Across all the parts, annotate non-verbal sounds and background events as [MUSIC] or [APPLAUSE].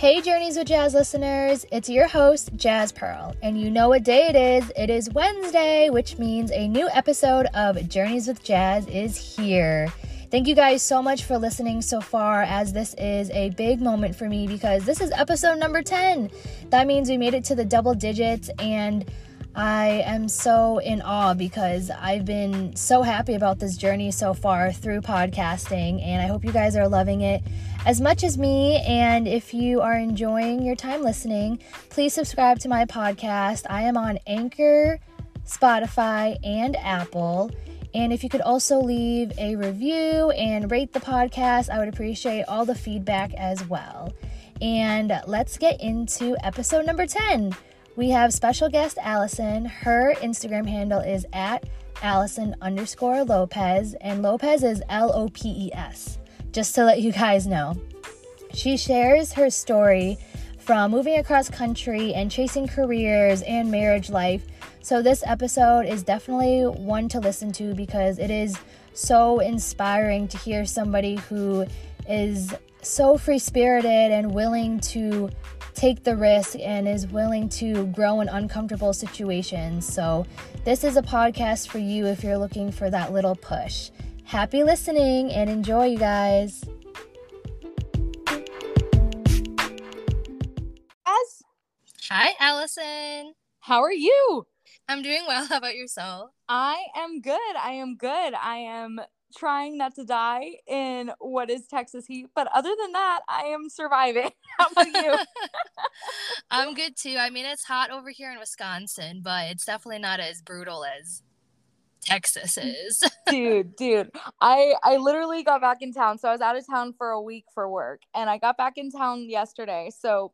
Hey, Journeys with Jaz listeners, it's your host, Jaz Pearl, and you know what day it is. It is Wednesday, which means a new episode of Journeys with Jaz is here. Thank you guys so much for listening so far, as this is a big moment for me because this is episode number 10. That means we made it to the double digits, and I am so in awe because I've been so happy about this journey so far through podcasting, and I hope you guys are loving it as much as me. And if you are enjoying your time listening, please subscribe to my podcast. I am on Anchor, Spotify, and Apple. And if you could also leave a review and rate the podcast, I would appreciate all the feedback as well. And let's get into episode number 10. We have special guest Allison. Her Instagram handle is at Allison underscore Lopes, and Lopes is L O P E S, just to let you guys know. She shares her story from moving across country and chasing careers and marriage life. So, this episode is definitely one to listen to because it is so inspiring to hear somebody who is so free spirited and willing to take the risk and is willing to grow in uncomfortable situations. So, this is a podcast for you if you're looking for that little push. Happy listening and enjoy, you guys. As Hi, Allison. how are you? I'm doing well. [LAUGHS] How about yourself? I am good. I am good. I am trying not to die in what is Texas heat, but other than that, I am surviving. [LAUGHS] How about you? [LAUGHS] I'm good too. I mean, it's hot over here in Wisconsin, but it's definitely not as brutal as Texas is. [LAUGHS] dude, dude. I I literally got back in town. So I was out of town for a week for work, and I got back in town yesterday. So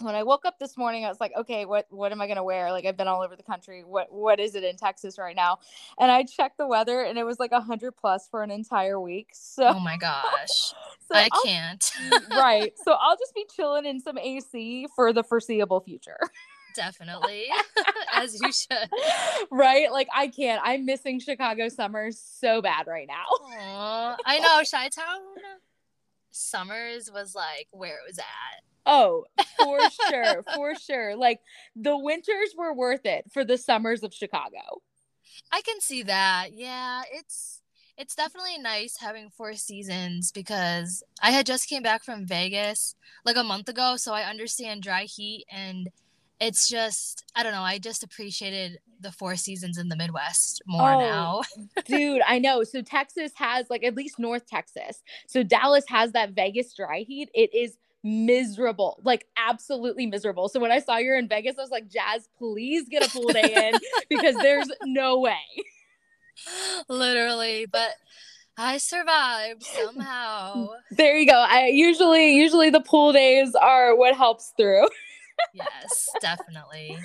when I woke up this morning, I was like, okay, what what am I gonna wear? Like I've been all over the country. What what is it in Texas right now? And I checked the weather, and it was like hundred plus for an entire week. So oh my gosh. [LAUGHS] so I I'll- can't. right. [LAUGHS] So I'll just be chilling in some AC for the foreseeable future. Definitely. [LAUGHS] as you should. right? Like I can't. I'm missing Chicago summers so bad right now. Aw, I know Chi Town Summers was like where it was at. Oh, for [LAUGHS] sure. For sure. Like the winters were worth it for the summers of Chicago. I can see that. Yeah, it's it's definitely nice having four seasons because I had just came back from Vegas like a month ago, so I understand dry heat and it's just I don't know, I just appreciated the four seasons in the Midwest more Oh, now. [LAUGHS] Dude, I know. So Texas has like at least North Texas. So Dallas has that Vegas dry heat. It is miserable, like absolutely miserable. So when I saw you're in Vegas, I was like, Jaz, please get a pool day in [LAUGHS] because there's no way. Literally, but I survived somehow. There you go. I usually usually the pool days are what helps through. [LAUGHS] yes, definitely.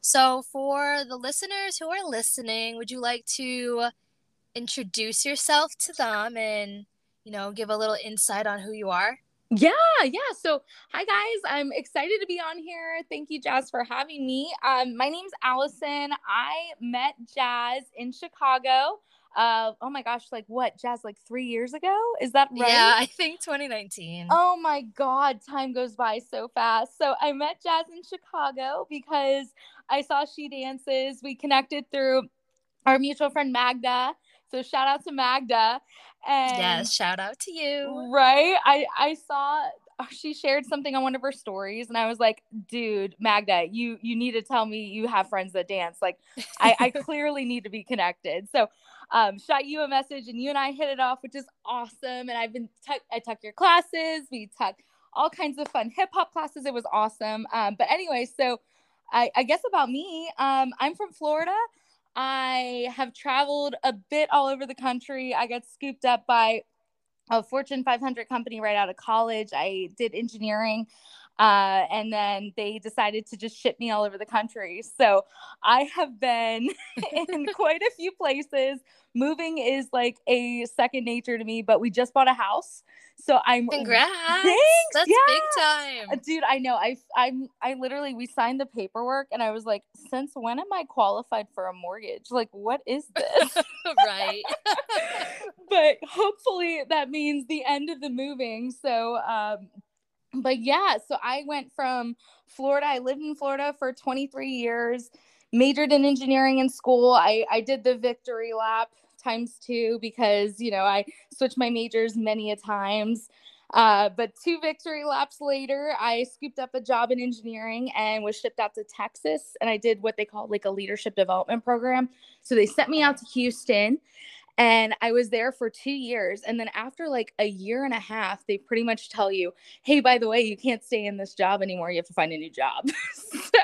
So, for the listeners who are listening, would you like to introduce yourself to them and, you know, give a little insight on who you are? Yeah, yeah. So, hi guys. I'm excited to be on here. Thank you, Jaz, for having me. Um, my name's Allison. I met Jaz in Chicago. Uh, oh my gosh, like what, Jaz? Like three years ago? Is that right? Yeah, I think 2019. Oh my God, time goes by so fast. So I met Jaz in Chicago because I saw She Dances. We connected through our mutual friend Magda. So shout out to Magda. And yes, shout out to you. right, I I saw she shared something on one of her stories, and I was like, dude, Magda, you you need to tell me you have friends that dance. Like, I, I [LAUGHS] clearly need to be connected. So um, shot you a message and you and I hit it off, which is awesome. And I've been, tuck I took your classes, we took all kinds of fun hip hop classes. It was awesome. Um, but anyway, so I, I guess about me, um, I'm from Florida. I have traveled a bit all over the country. I got scooped up by a Fortune 500 company right out of college. I did engineering. Uh, and then they decided to just ship me all over the country. So I have been [LAUGHS] in [LAUGHS] quite a few places. Moving is like a second nature to me, but we just bought a house. So I'm Congrats. Thanks, That's yeah. big time. dude i know i i'm i literally we signed the paperwork and i was like since when am i qualified for a mortgage like what is this [LAUGHS] right. but hopefully that means the end of the moving so um but yeah, so I went from Florida. I lived in Florida for 23 years, majored in engineering in school. I, I did the victory lap times two because, you know, I switched my majors many a times. Uh, but two victory laps later, I scooped up a job in engineering and was shipped out to Texas. And I did what they call like a leadership development program. So they sent me out to Houston and I was there for two years. And then after like a year and a half, they pretty much tell you, hey, by the way, you can't stay in this job anymore. You have to find a new job. [LAUGHS] so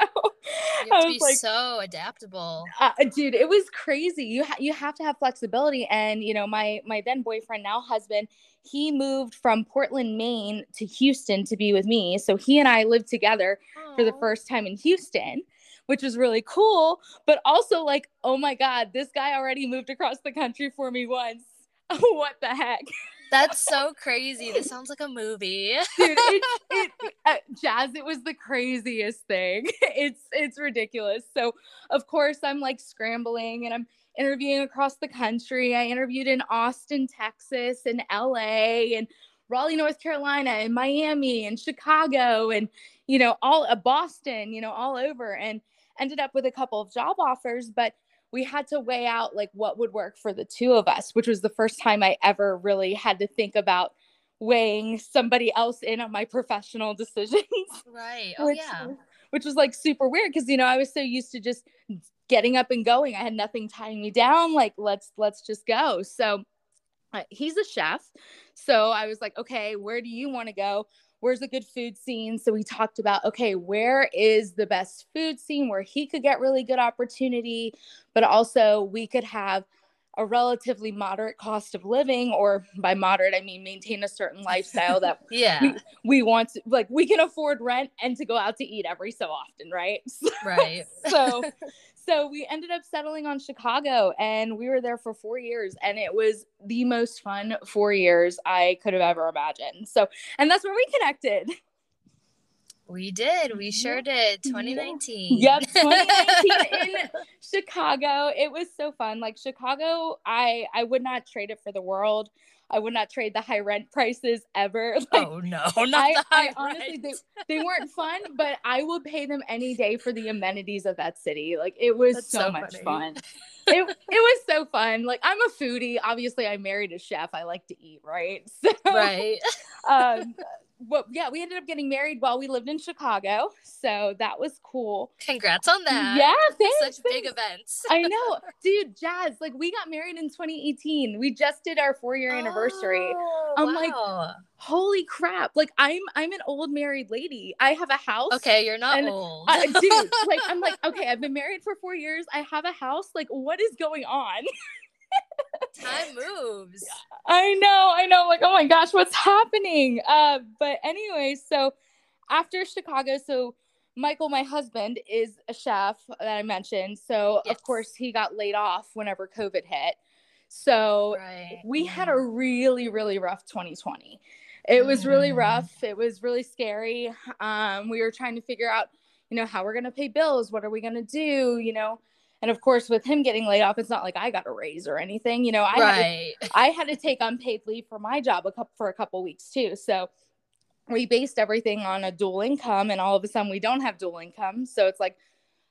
to be like, so adaptable. Uh, dude, it was crazy. You ha- you have to have flexibility. And you know, my my then boyfriend, now husband, he moved from Portland, Maine to Houston to be with me. So he and I lived together Aww. for the first time in Houston which was really cool. But also, like, oh my God, this guy already moved across the country for me once. [LAUGHS] what the heck? That's so crazy. This sounds like a movie. [LAUGHS] Dude, it, it, uh, Jaz, it was the craziest thing. [LAUGHS] It's it's ridiculous. So of course I'm like scrambling and I'm interviewing across the country. I interviewed in Austin, Texas, and LA, and Raleigh, North Carolina, and Miami, and Chicago, and you know all uh, Boston, you know all over. And ended up with a couple of job offers, but we had to weigh out like what would work for the two of us, which was the first time I ever really had to think about weighing somebody else in on my professional [LAUGHS] decisions. Right. Oh which, yeah. Which was like super weird because you know I was so used to just getting up and going. I had nothing tying me down. Like let's let's just go. So uh, he's a chef, so I was like, okay, where do you want to go? Where's a good food scene? So we talked about okay where is the best food scene where he could get really good opportunity but also we could have a relatively moderate cost of living or by moderate i mean maintain a certain lifestyle that [LAUGHS] yeah. we, we, want to like we can afford rent and to go out to eat every so often right? [LAUGHS] Right. So so we ended up settling on Chicago and we were there for four years and it was the most fun four years I could have ever imagined. So, and that's where we connected. We did. We sure did. 2019. Yep, 2019 [LAUGHS] in Chicago. It was so fun. Like Chicago, I I would not trade it for the world. I would not trade the high rent prices ever. [LAUGHS] Like, oh no, not I, the high I, honestly they, they weren't [LAUGHS] fun, but I would pay them any day for the amenities of that city. Like it was so, so, much fun. [LAUGHS] it, it was so fun. Like I'm a foodie. Obviously, I married a chef. I like to eat, right? So, right. um, well, yeah, we ended up getting married while we lived in Chicago. So that was cool. Congrats on that. Yeah, thanks. Such thanks. big events. I know. [LAUGHS] Dude, Jaz, like we got married in 2018. We just did our 4-year anniversary. Oh, I'm wow. like holy crap. Like I'm I'm an old married lady. I have a house. Okay, you're not old. I, dude, [LAUGHS] like I'm like, okay, I've been married for 4 years. I have a house. Like what is going on? [LAUGHS] Time moves. [LAUGHS] I know, I know. Like, oh my gosh, what's happening? Uh, but anyway, so after Chicago, so Michael, my husband, is a chef that I mentioned. So yes. of course he got laid off whenever COVID hit. So right. we had a really, really rough 2020. It was really mm. rough. It was really scary. Um, we were trying to figure out, you know, how we're gonna pay bills. What are we gonna do? You know, and of course, with him getting laid off, it's not like I got a raise or anything. You know, I right. had to, [LAUGHS] I had to take unpaid leave for my job a couple for a couple weeks too. So we based everything on a dual income, and all of a sudden we don't have dual income. So it's like,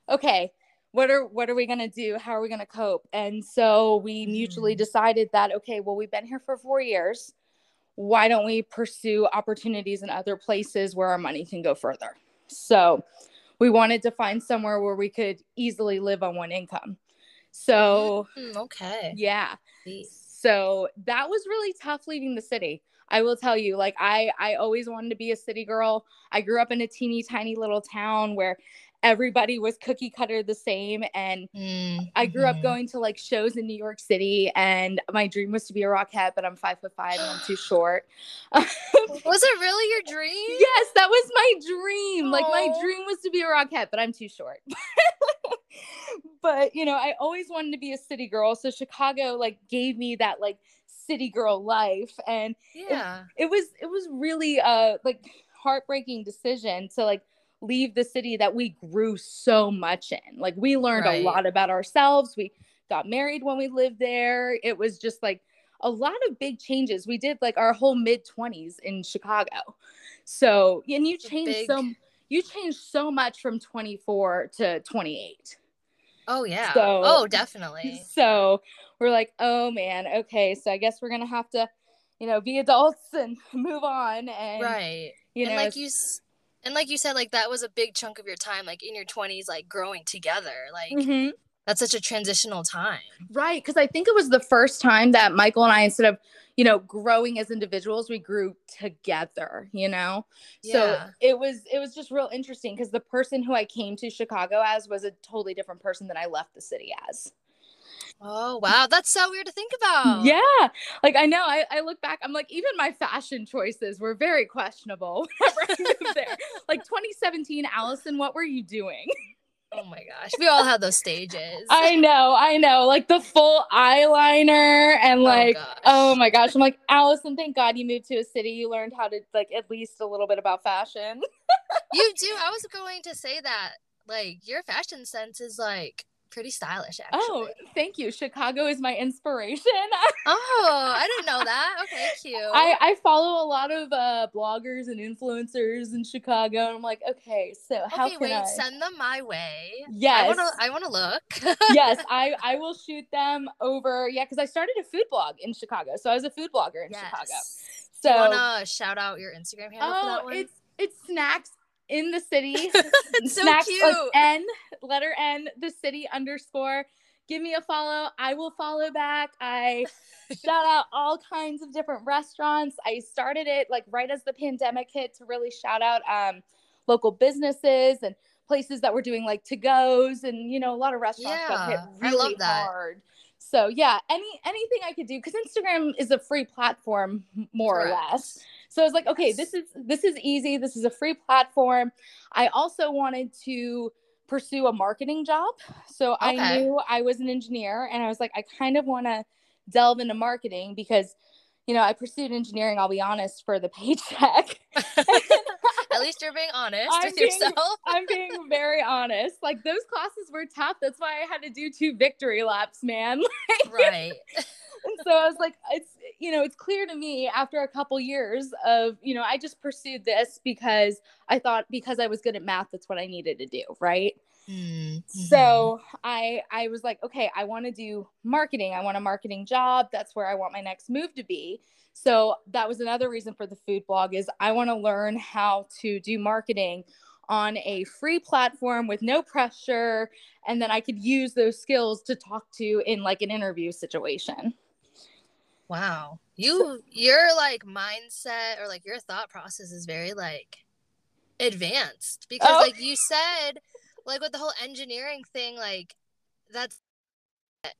okay, what are what are we gonna do? How are we gonna cope? And so we mutually mm. decided that okay, well we've been here for four years. Why don't we pursue opportunities in other places where our money can go further? So we wanted to find somewhere where we could easily live on one income. So, mm, okay. Yeah. So that was really tough leaving the city. I will tell you, like I I always wanted to be a city girl. I grew up in a teeny tiny little town where everybody was cookie cutter the same and mm-hmm. i grew up mm-hmm. going to like shows in new york city and my dream was to be a rockette but i'm five foot five and i'm too [GASPS] short [LAUGHS] was it really your dream yes that was my dream Aww. like my dream was to be a rockette but i'm too short [LAUGHS] but you know i always wanted to be a city girl so chicago like gave me that like city girl life and yeah it, it was it was really uh like heartbreaking decision to like leave the city that we grew so much in. Like we learned right. a lot about ourselves. We got married when we lived there. It was just like a lot of big changes. We did like our whole mid 20s in Chicago. So, and you changed big... so you changed so much from 24 to 28. Oh yeah. So, oh, definitely. [LAUGHS] So, we're like, "Oh man, okay, so I guess we're going to have to, you know, be adults and [LAUGHS] move on and Right. You and know, like you and like you said like that was a big chunk of your time like in your 20s like growing together. Like mm-hmm that's such a transitional time. Right. Cause I think it was the first time that Michael and I, instead of, you know, growing as individuals, we grew together, you know? Yeah. So it was, it was just real interesting because the person who I came to Chicago as was a totally different person than I left the city as. Oh wow, that's so weird to think about. Yeah. Like I know I, I look back, I'm like, even my fashion choices were very questionable [LAUGHS] whenever I moved there. like 2017, Allison, what were you doing? Oh my gosh. We all have those stages. I know, I know. Like the full eyeliner and oh like oh, oh, my gosh. I'm like, Allison, thank God you moved to a city. You learned how to like at least a little bit about fashion. you do. I was going to say that. Like your fashion sense is like pretty stylish oh, actually. Oh, thank you. Chicago is my inspiration. [LAUGHS] oh, I didn't know that. Okay, cute. I, I follow a lot of uh, bloggers and influencers in Chicago. And I'm like, okay, so how okay, can wait, I send them my way? Yes. I wanna I wanna look. yes, [LAUGHS] I, I will shoot them over. Yeah, because I started a food blog in Chicago. So I was a food blogger in yes. Chicago. So you wanna shout out your Instagram handle oh, for that one? It's it's snacks in the city. [LAUGHS] so Snacks, cute. N, letter N, the city underscore. Give me a follow. I will follow back. I [LAUGHS] shout out all kinds of different restaurants. I started it like right as the pandemic hit to really shout out um, local businesses and places that were doing like to goes and you know a lot of restaurants yeah, got hit really I love that. hard. So yeah, any anything I could do because Instagram is a free platform more Correct. or less. So I was like, okay, this is this is easy. This is a free platform. I also wanted to pursue a marketing job. So okay. I knew I was an engineer and I was like, I kind of want to delve into marketing because you know, I pursued engineering, I'll be honest, for the paycheck. [LAUGHS] At least you're being honest I'm with being, yourself. [LAUGHS] I'm being very honest. Like those classes were tough. That's why I had to do two victory laps, man. [LAUGHS] Like, right. And so I was like, it's you know, it's clear to me after a couple years of, you know, I just pursued this because I thought because I was good at math, that's what I needed to do, right? Mm-hmm. So I I was like, okay, I want to do marketing. I want a marketing job. That's where I want my next move to be. So that was another reason for the food blog is I want to learn how to do marketing on a free platform with no pressure and then I could use those skills to talk to in like an interview situation. Wow. You your like mindset or like your thought process is very like advanced because oh. like you said like with the whole engineering thing like that's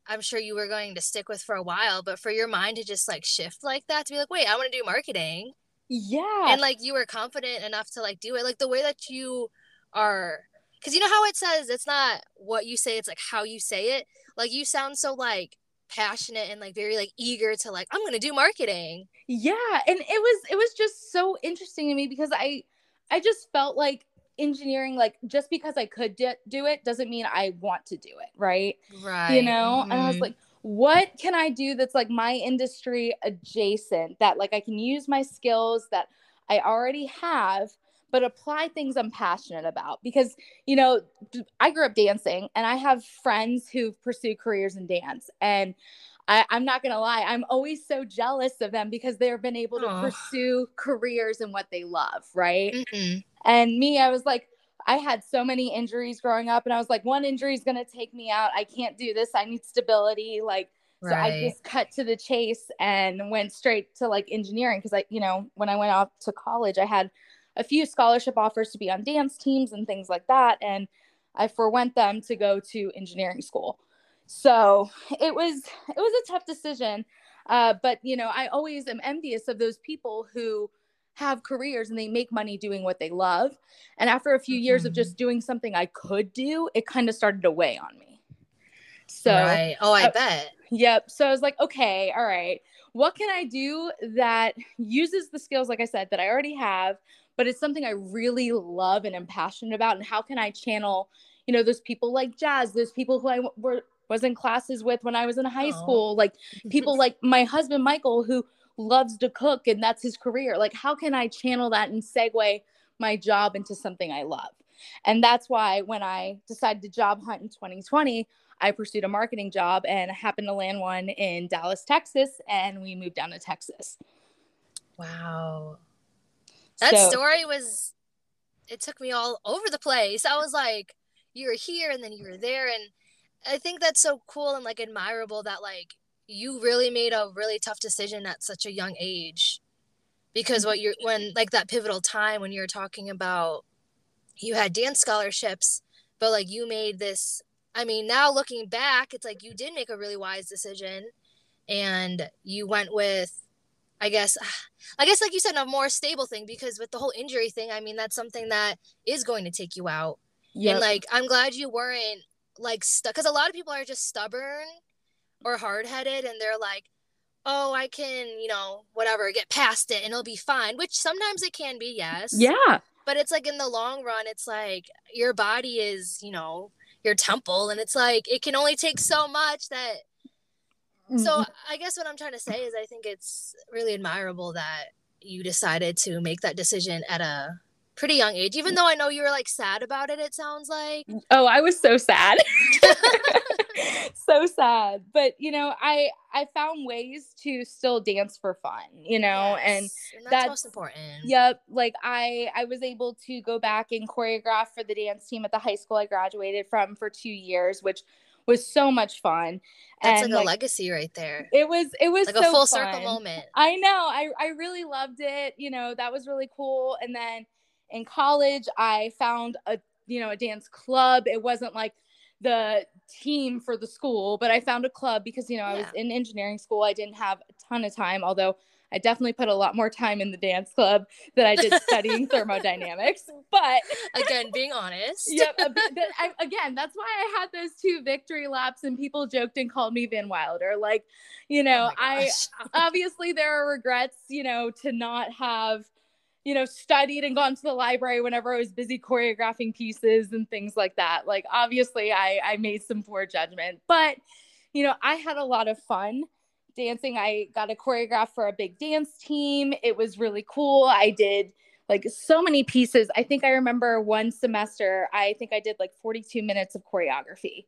I'm sure you were going to stick with for a while, but for your mind to just like shift like that to be like, wait, I want to do marketing. Yeah. And like you were confident enough to like do it. Like the way that you are because you know how it says it's not what you say, it's like how you say it. Like you sound so like passionate and like very like eager to like I'm gonna do marketing. Yeah, and it was it was just so interesting to me because I I just felt like engineering like just because I could do, do it doesn't mean I want to do it, right? Right. You know, mm-hmm. and I was mm-hmm. like what can I do that's like my industry adjacent that like I can use my skills that I already have but apply things I'm passionate about because, you know, I grew up dancing and I have friends who've pursued careers in dance. And I, am not going to lie, I'm always so jealous of them because they've been able to Aww. pursue careers in what they love. Right. Mm-hmm. And me, I was like, I had so many injuries growing up, and I was like, one injury is going to take me out. I can't do this. I need stability. Like, Right. So I just cut to the chase and went straight to like engineering because I, you know, when I went off to college, I had a few scholarship offers to be on dance teams and things like that. And I forewent them to go to engineering school. So it was it was a tough decision. Uh, but you know, I always am envious of those people who have careers and they make money doing what they love. And after a few mm-hmm. years of just mm-hmm. doing something I could do, it kind of started to weigh on me. So, right. oh, I uh, bet. Yep. So I was like, okay, all right, what can I do that uses the skills, like I said, that I already have, but it's something I really love and am passionate about. And how can I channel, you know, those people like Jaz, those people who I were was in classes with when I was in high school, like people [LAUGHS] like my husband Michael who loves to cook and that's his career. Like how can I channel that and segue my job into something I love? And that's why when I decided to job hunt in 2020, I pursued a marketing job and happened to land one in Dallas, Texas, and we moved down to Texas. Wow. That so, story was it took me all over the place. I was like, you were here and then you were there and I think that's so cool and like admirable that like you really made a really tough decision at such a young age. Because what you're when like that pivotal time when you're talking about you had dance scholarships, but like you made this I mean, now looking back, it's like you did make a really wise decision and you went with I guess [SIGHS] I guess like you said a more stable thing because with the whole injury thing, I mean that's something that is going to take you out. Yeah. And like I'm glad you weren't like stuck cuz a lot of people are just stubborn or hard-headed and they're like, "Oh, I can, you know, whatever, get past it and it'll be fine," which sometimes it can be, yes. Yeah. But it's like in the long run, it's like your body is, you know, your temple and it's like it can only take so much that so mm-hmm. I guess what I'm trying to say is I think it's really admirable that you decided to make that decision at a pretty young age, even though I know you were like sad about it, it sounds like. Oh, I was so sad. [LAUGHS] [LAUGHS] so sad. But you know, I I found ways to still dance for fun, you know, yes. and, and that's, that's most important. Yep. Like I I was able to go back and choreograph for the dance team at the high school I graduated from for two years, which was so much fun. That's and like a legacy right there. It was it was like so a full fun. circle moment. I know. I I really loved it. You know, that was really cool. And then in college, I found a you know, a dance club. It wasn't like the team for the school, but I found a club because you know, I was in engineering school. I didn't have a ton of time, although I definitely put a lot more time in the dance club than I did studying [LAUGHS] thermodynamics. But again, [LAUGHS] being honest. yep. I, [LAUGHS] again, that's why I had those two victory laps and people joked and called me Van Wilder. Like, you know, oh I obviously there are regrets, you know, to not have you know, studied and gone to the library whenever I was busy choreographing pieces and things like that. Like, obviously, I, I made some poor judgment, but, you know, I had a lot of fun dancing. I got a choreograph for a big dance team. It was really cool. I did like so many pieces. I think I remember one semester, I think I did like 42 minutes of choreography.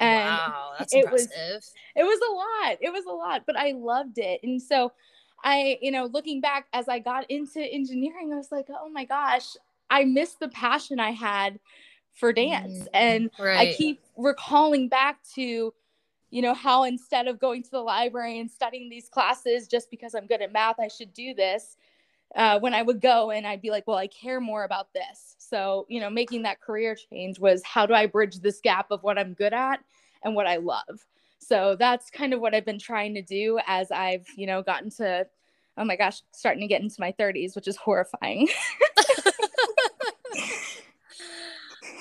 And wow, that's it impressive. was it was a lot. It was a lot, but I loved it. And so I, you know, looking back as I got into engineering, I was like, oh my gosh, I missed the passion I had for dance. Mm, and right. I keep recalling back to you know, how instead of going to the library and studying these classes just because I'm good at math, I should do this. Uh, when I would go and I'd be like, well, I care more about this. So, you know, making that career change was how do I bridge this gap of what I'm good at and what I love? So that's kind of what I've been trying to do as I've, you know, gotten to, oh my gosh, starting to get into my 30s, which is horrifying. [LAUGHS] [LAUGHS]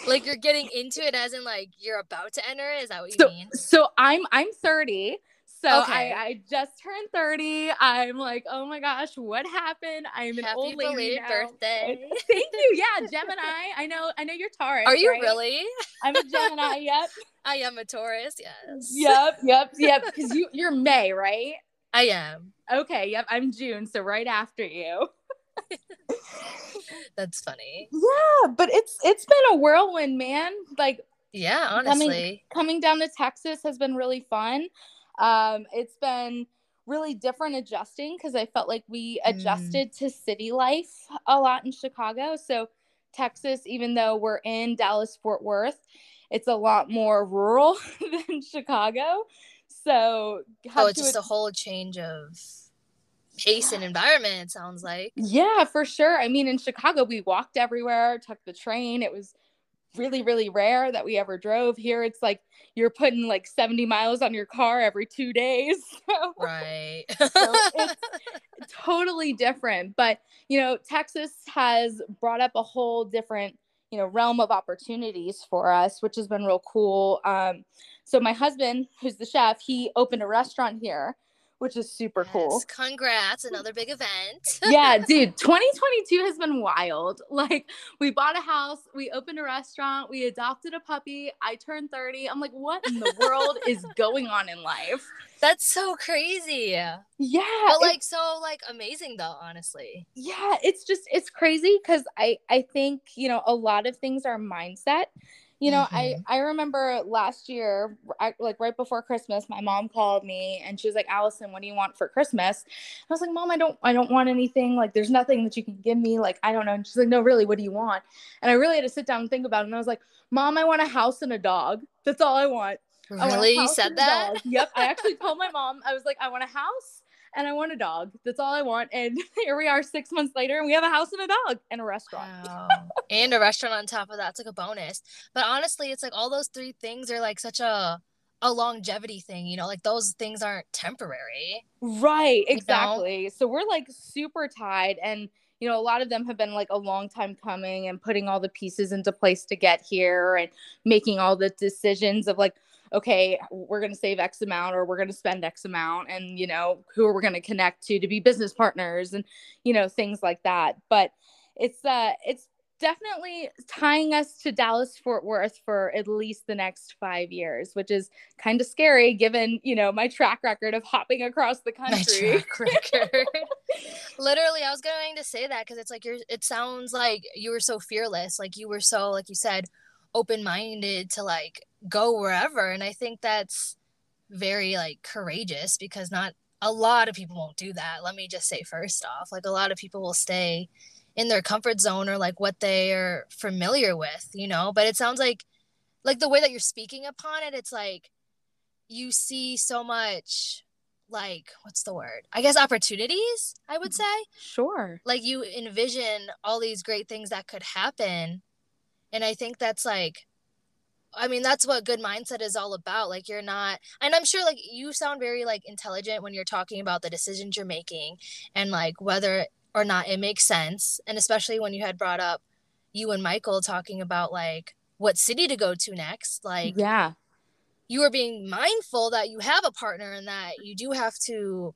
like you're getting into it as in like you're about to enter is that what you so, mean? so i'm i'm 30 so okay. I, I just turned 30 i'm like oh my gosh what happened? I'm an Happy old lady now. birthday. Thank you. Yeah gemini. I know i know you're taurus are you right? really? I'm a gemini yep. [LAUGHS] I am a taurus yes. Yep yep yep. Because you you're may right? I am. Okay yep i'm june so right after you [LAUGHS] That's funny. Yeah, but it's it's been a whirlwind, man. Like yeah, honestly. Coming, coming down to Texas has been really fun. Um, it's been really different adjusting because I felt like we adjusted mm. to city life a lot in Chicago. So Texas, even though we're in Dallas Fort Worth, it's a lot more rural [LAUGHS] than Chicago. So oh, it's just ad- a whole change of pace and environment it sounds like. Yeah for sure. I mean in chicago we walked everywhere took the train. It was really really rare that we ever drove here. It's like you're putting like 70 miles on your car every two days [LAUGHS] so, right. So it's totally different. But you know texas has brought up a whole different you know realm of opportunities for us which has been real cool. Um, so my husband who's the chef he opened a restaurant here which is super yes, cool. Congrats, another big event. [LAUGHS] yeah, dude, 2022 has been wild. [LAUGHS] Like, we bought a house, we opened a restaurant, we adopted a puppy. I turned 30. I'm like, what in the world is [LAUGHS] going on in life? That's so crazy. Yeah. But like so like amazing though, honestly. Yeah, it's just it's crazy cuz I I think, you know, a lot of things are mindset you know mm-hmm. i i remember last year I, like right before christmas my mom called me and she was like allison what do you want for christmas? I was like mom i don't i don't want anything. Like there's nothing that you can give me. Like i don't know. And she's like no really what do you want? And i really had to sit down and think about it. And i was like mom i want a house and a dog. That's all i want. Really? You said that? Yep i [LAUGHS] actually told my mom i was like i want a house and I want a dog. That's all I want. And [LAUGHS] here we are six months later, and we have a house and a dog and a restaurant. Wow. and a restaurant on top of that. It's like a bonus. But honestly, it's like all those three things are like such a a longevity thing, you know, like those things aren't temporary. Right, exactly. You know? So we're like super tied and you know, a lot of them have been like a long time coming and putting all the pieces into place to get here and making all the decisions of like, okay, we're going to save X amount or we're going to spend X amount and, you know, who are we going to connect to to be business partners and, you know, things like that. But it's, uh, it's, definitely tying us to Dallas Fort Worth for at least the next five years, which is kind of scary given, you know, my track record of hopping across the country. [LAUGHS] Literally, I was going to say that because it's like you're it sounds like you were so fearless. Like you were so, like you said, open minded to like go wherever and i think that's very like courageous because not a lot of people won't do that let me just say first off. Like a lot of people will stay in their comfort zone or like what they are familiar with you know? But it sounds like like the way that you're speaking upon it it's like you see so much like what's the word? I guess opportunities i would mm-hmm. say. Sure. Like you envision all these great things that could happen and i think that's like I mean, that's what good mindset is all about. Like you're not and I'm sure like you sound very like intelligent when you're talking about the decisions you're making and like whether or not it makes sense. And especially when you had brought up you and Michael talking about like what city to go to next. Like Yeah. You are being mindful that you have a partner and that you do have to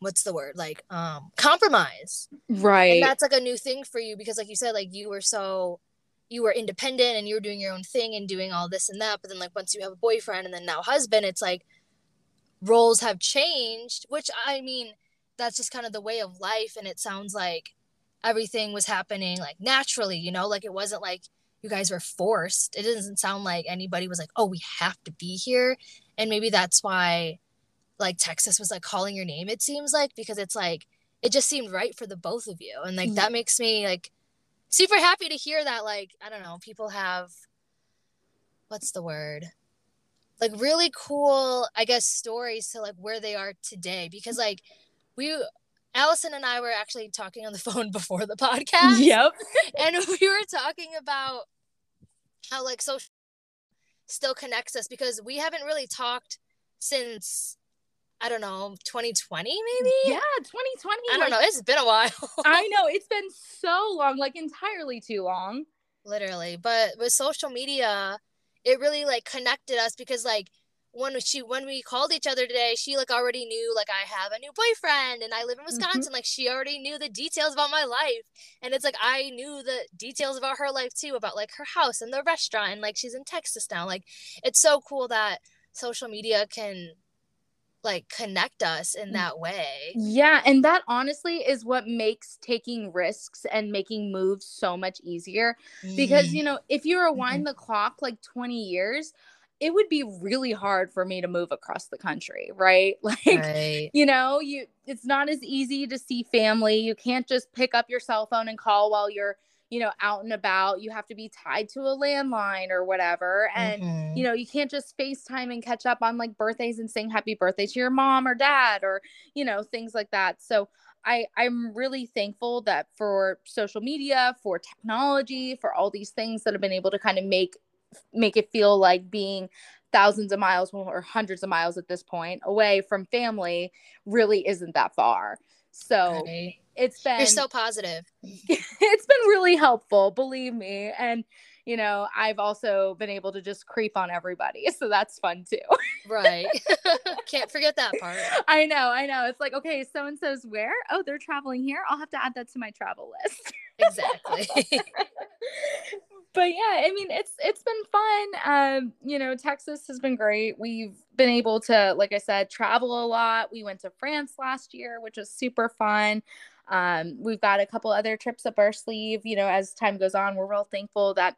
what's the word? Like um compromise. Right. And that's like a new thing for you because like you said like you were so you were independent and you were doing your own thing and doing all this and that but then like once you have a boyfriend and then now husband it's like roles have changed which i mean that's just kind of the way of life and it sounds like everything was happening like naturally you know? Like it wasn't like you guys were forced. It doesn't sound like anybody was like oh we have to be here. And maybe that's why like texas was like calling your name it seems like because it's like it just seemed right for the both of you and like mm. that makes me like super happy to hear that like i don't know people have what's the word? Like really cool i guess stories to like where they are today because like we allison and i were actually talking on the [LAUGHS] phone before the podcast. Yep. And we were talking about how like social still connects us because we haven't really talked since I don't know, 2020 maybe? Yeah, 2020. I don't know. It's been a while. [LAUGHS] I know. It's been so long, like entirely too long. Literally. But with social media, it really like connected us because like when she when we called each other today, she like already knew like I have a new boyfriend and I live in mm-hmm. Wisconsin. Mm-hmm. Like she already knew the details about my life. And it's like I knew the details about her life too, about like her house and the restaurant and like she's in Texas now. Like it's so cool that social media can like connect us in mm. that way. Yeah, and that honestly is what makes taking risks and making moves so much easier mm. because you know, if you rewind mm-hmm. the clock like 20 years, it would be really hard for me to move across the country, right? [LAUGHS] Like, right. you know, you it's not as easy to see family. You can't just pick up your cell phone and call while you're you know, out and about. You have to be tied to a landline or whatever. And, mm-hmm. you know, you can't just FaceTime and catch up on like birthdays and saying happy birthday to your mom or dad or, you know, things like that. So I, I'm really thankful that for social media, for technology, for all these things that have been able to kind of make make it feel like being thousands of miles or hundreds of miles at this point away from family really isn't that far. So right. it's been You're so positive. [LAUGHS] it's been really helpful, believe me. And you know, I've also been able to just creep on everybody. [LAUGHS] So that's fun too. Right. [LAUGHS] Can't forget that part. I know, I know. It's like, okay, so and so's where? Oh, they're traveling here. I'll have to add that to my travel list. Exactly. But yeah, I mean, it's it's been fun. Um, you know, Texas has been great. We've been able to, like I said, travel a lot. We went to France last year, which was super fun. Um, we've got a couple other trips up our sleeve. You know, as time goes on, we're real thankful that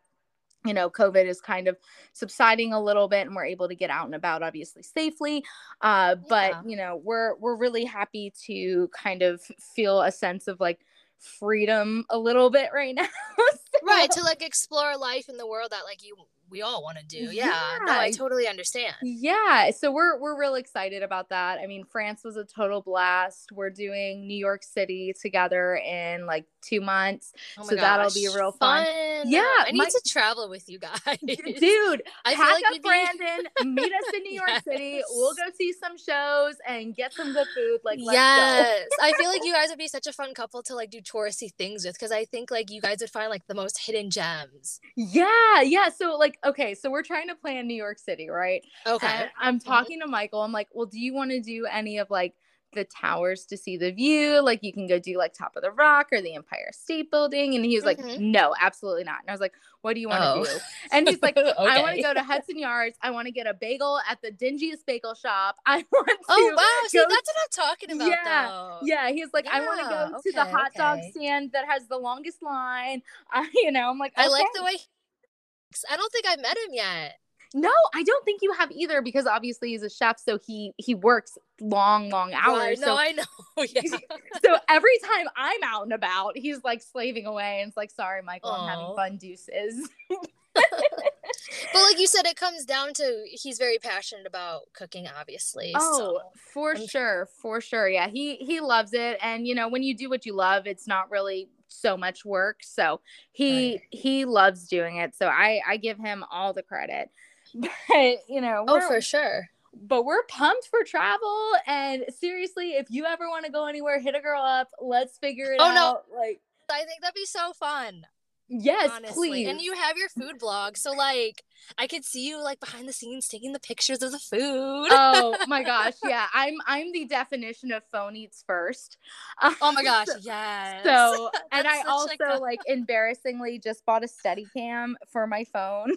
you know covid is kind of subsiding a little bit and we're able to get out and about obviously safely uh, but Yeah. you know we're we're really happy to kind of feel a sense of like freedom a little bit right now [LAUGHS] right to like explore life in the world that like you we all want to do yeah, no i totally understand Yeah, so we're we're real excited about that. I mean, France was a total blast. We're doing New York City together in like 2 months. oh So that'll be real fun. Yeah, i need my- to travel with you [LAUGHS] guys Dude, [LAUGHS] I pack like up be- Brandon, meet us in New York [LAUGHS] City. We'll go see some shows and get some good food. Like, yes i feel like you guys would be such a fun couple to like do touristy things with because i think like you guys would find like the most hidden gems Yeah, yeah. So like, okay, so we're trying to plan New York City, right? okay And I'm mm-hmm. talking to Michael. I'm like, well, do you want to do any of like the towers to see the view? Like you can go do like Top of the Rock or the Empire State Building. And he was like, Mhm. no, absolutely not. And I was like, what do you want to Oh. do? And he's like, [LAUGHS] I want to go to Hudson Yards. I want to get a bagel at the dingiest bagel shop. [LAUGHS] I want to. oh wow see that's what i'm talking about Yeah, though Yeah, he's like, I want to Yeah, go to the okay, hot dog stand that has the longest line. [LAUGHS] I, you know, I'm like, i like the way i don't think i met him yet No, I don't think you have either because obviously he's a chef, so he he works long, long hours. Right, no so i know [LAUGHS] yeah [LAUGHS] so every time I'm out and about, he's like slaving away and it's like, sorry, Michael, I'm having fun deuces. [LAUGHS] But like you said, it comes down to he's very passionate about cooking, obviously. Oh, so. for I'm- sure, for sure. Yeah, he he loves it, and you know when you do what you love, it's not really so much work. So he Right. he loves doing it. So I I give him all the credit. [LAUGHS] But you know, Oh, for sure. but we're pumped for travel. And seriously, if you ever want to go anywhere, hit a girl up. Let's figure it Oh, no. Like, I think that'd be so fun. yes, honestly. please. And you have your food blog, so like I could see you like behind the scenes taking the pictures of the food. oh [LAUGHS] my gosh, yeah. I'm I'm the definition of phone eats first. oh my [LAUGHS] gosh, yes. So and I also like, a- like embarrassingly just bought a steady cam for my phone.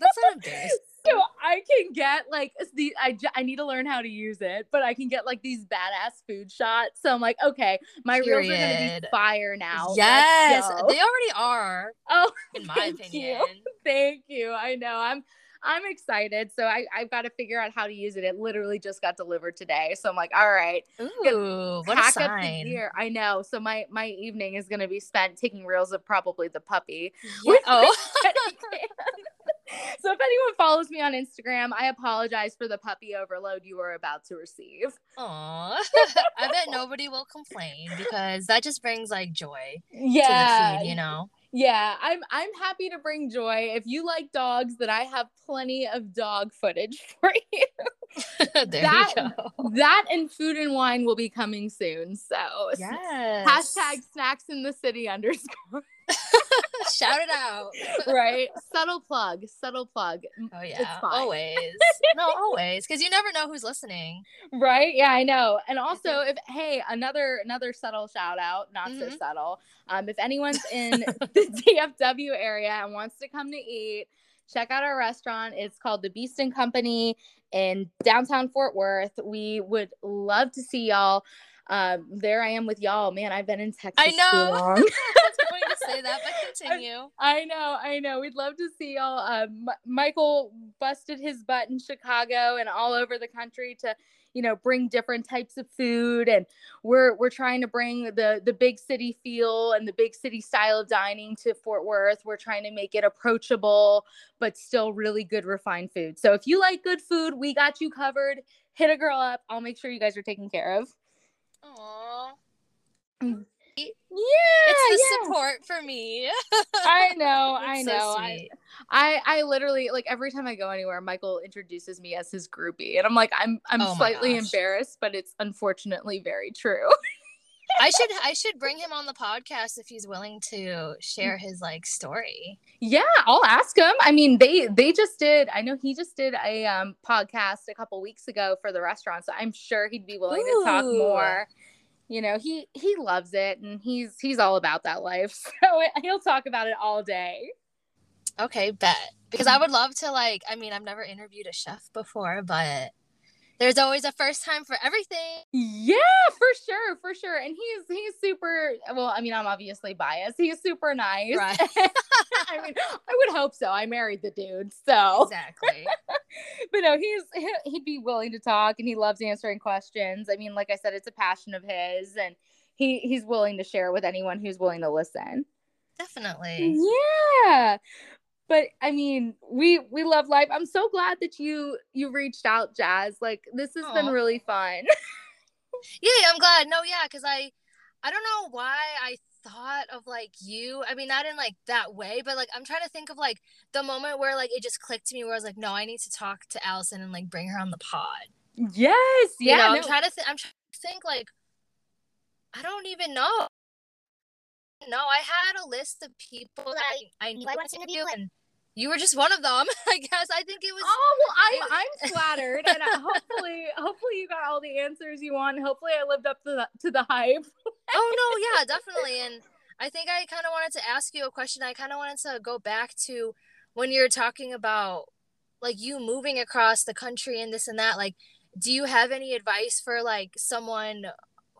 That's not embarrassing. so I can get like the I, I need to learn how to use it, but I can get like these badass food shots. So I'm like, okay, my reels are gonna be fire now. Yes, they already are, oh, in [LAUGHS] my Thank opinion. you. thank you. I know. I'm I'm excited. So I, I've got to figure out how to use it. It literally just got delivered today. So I'm like, all right, Ooh, what a pack up the sign. I know. So my my evening is gonna be spent taking reels of probably the puppy. Yeah. [LAUGHS] Oh, [LAUGHS] [LAUGHS] so if anyone follows me on Instagram, I apologize for the puppy overload you are about to receive. Aw. [LAUGHS] I bet nobody will complain because that just brings like joy to Yeah. the feed, you know. Yeah, I'm I'm happy to bring joy. If you like dogs, then I have plenty of dog footage [LAUGHS] for you. there That- you go. that and food and wine will be coming soon. So Yes. hashtag snacks in the city underscore. [LAUGHS] Shout it out. right. [LAUGHS] subtle plug. Subtle plug. Oh yeah, fine. always. [LAUGHS] no, always, because you never know who's listening. Right? Yeah, I know. And also if hey, another another subtle shout out, not so Mhm. subtle. Um, if anyone's in the DFW area and wants to come to eat, check out our restaurant. It's called the Beast and Company in downtown Fort Worth. We would love to see y'all. Um, there I am with y'all. Man, I've been in Texas I too know. [LAUGHS] long. I was going to say that, but [LAUGHS] continue. I know, I know. We'd love to see y'all. Um, M- Michael busted his butt in Chicago and all over the country to, you know, bring different types of food, and we're we're trying to bring the the big city feel and the big city style of dining to Fort Worth. We're trying to make it approachable, but still really good refined food. So if you like good food, we got you covered. Hit a girl up. I'll make sure you guys are taken care of. Aww. Yeah, It's the yeah. support for me. I know, [LAUGHS] I so know. I. I I literally like every time I go anywhere, Michael introduces me as his groupie, and I'm like, I'm I'm Oh slightly gosh. embarrassed, but it's unfortunately very true. [LAUGHS] I should I should bring him on the podcast if he's willing to share his like story. Yeah, I'll ask him. I mean, they they just did. I know he just did a um podcast a couple weeks ago for the restaurant, so I'm sure he'd be willing Ooh. to talk more. You know, he he loves it and he's he's all about that life. [LAUGHS] So he'll talk about it all day. Okay, bet. Because I would love to like I mean, I've never interviewed a chef before, but there's always a first time for everything. Yeah, for sure, for sure. And he's he's super well, I mean, I'm obviously biased. He's super nice. Right. [LAUGHS] I mean, I would hope so. I married the dude. So Exactly. [LAUGHS] but no, he's he'd be willing to talk and he loves answering questions. I mean, like I said, it's a passion of his and he he's willing to share with anyone who's willing to listen. Definitely. Yeah but I mean, we we love life. I'm so glad that you you reached out, Jaz. Like this has Aww. been really fun. [LAUGHS] yeah, I'm glad. No, yeah, because I I don't know why I thought of like you. I mean, not in like that way, but like I'm trying to think of like the moment where like it just clicked to me where I was like, no, I need to talk to Allison and like bring her on the pod. Yes, yeah. You know, no. I'm trying to think. I'm trying to think like I don't even know. No, I had a list of people that I, I knew I wanted to interview, and you were just one of them. [LAUGHS] I guess I think it was. Oh well, I'm I'm flattered, and hopefully, [LAUGHS] hopefully you got all the answers you want. Hopefully, I lived up to the to the hype. oh no, [LAUGHS] yeah, definitely. And I think I kind of wanted to ask you a question. I kind of wanted to go back to when you're talking about like you moving across the country and this and that. Like, do you have any advice for like someone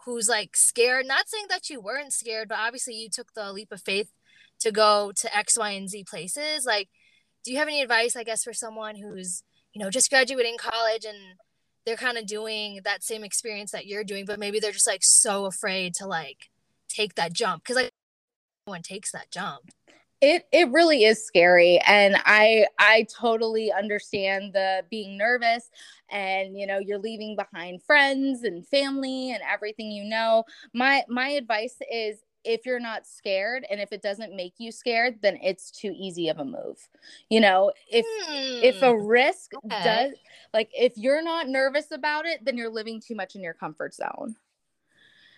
who's like scared not saying that you weren't scared but obviously you took the leap of faith to go to x y and z places like do you have any advice i guess for someone who's you know just graduating college and they're kind of doing that same experience that you're doing but maybe they're just like so afraid to like take that jump? Because like no one takes that jump. It it really is scary and i i totally understand the being nervous and you know you're leaving behind friends and family and everything you know. My my advice is if you're not scared and if it doesn't make you scared then it's too easy of a move you know if hmm. if a hmm, risk okay. does like if you're not nervous about it then you're living too much in your comfort zone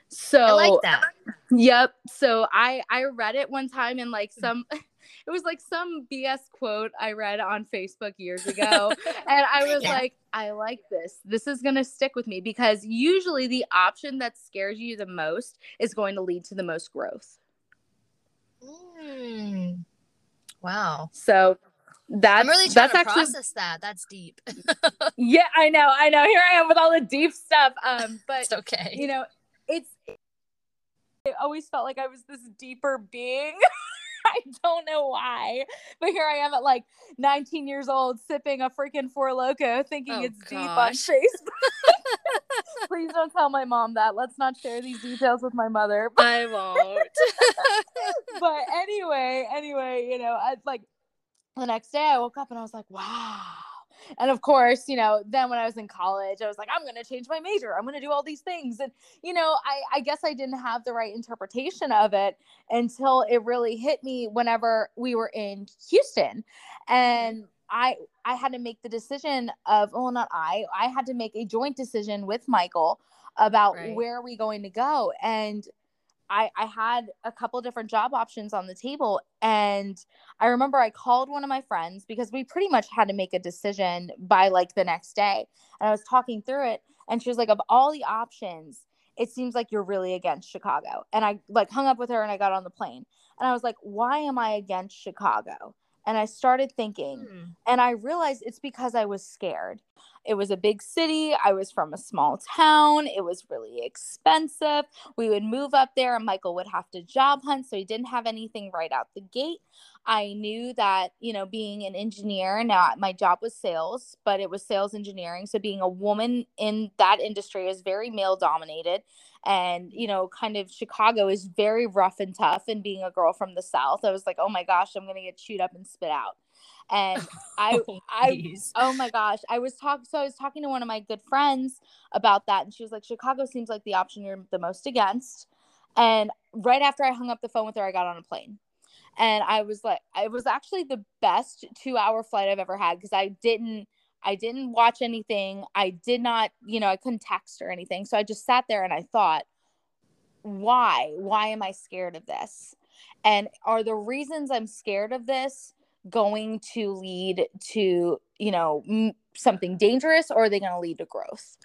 so I like that. Yep. So I I read it one time in like some [LAUGHS] it was like some BS quote I read on Facebook years ago [LAUGHS] and I was yeah. like I like this. This is going to stick with me because usually the option that scares you the most is going to lead to the most growth. Mm. Wow. So that's I'm really trying that's to actually, process that. That's deep. [LAUGHS] yeah, I know. I know. Here I am with all the deep stuff. Um, but it's okay. You know, I always felt like I was this deeper being. [LAUGHS] I don't know why. But here I am at like 19 years old sipping a freaking Four Loco, thinking oh, it's gosh. deep on Facebook. [LAUGHS] [LAUGHS] Please don't tell my mom that. Let's not share these details with my mother. I won't. but anyway, anyway, you know, I like the next day I woke up and I was like, wow and of course, you know, then when I was in college, I was like, I'm going to change my major. I'm going to do all these things. And, you know, I, I guess I didn't have the right interpretation of it until it really hit me whenever we were in Houston. And mm-hmm. I I had to make the decision of well not I I had to make a joint decision with Michael about right. where are we going to go and I, I had a couple different job options on the table. And I remember I called one of my friends because we pretty much had to make a decision by like the next day. And I was talking through it. And she was like, of all the options, it seems like you're really against Chicago. And I like hung up with her and I got on the plane. And I was like, why am I against Chicago? And I started thinking, hmm. and I realized it's because I was scared. It was a big city. I was from a small town. It was really expensive. We would move up there, and Michael would have to job hunt. So he didn't have anything right out the gate. I knew that, you know, being an engineer, now my job was sales, but it was sales engineering. So being a woman in that industry is very male dominated. And, you know, kind of Chicago is very rough and tough. And being a girl from the South, I was like, oh my gosh, I'm going to get chewed up and spit out. And [LAUGHS] I, oh, I, oh my gosh, I was talking. So I was talking to one of my good friends about that, and she was like, "Chicago seems like the option you're the most against." And right after I hung up the phone with her, I got on a plane and I was like, it was actually the best two hour flight I've ever had because I didn't, I didn't watch anything. I did not, you know, I couldn't text or anything. So I just sat there and I thought, why? Why am I scared of this? And are the reasons I'm scared of this going to lead to, you know, m- something dangerous or are they going to lead to growth?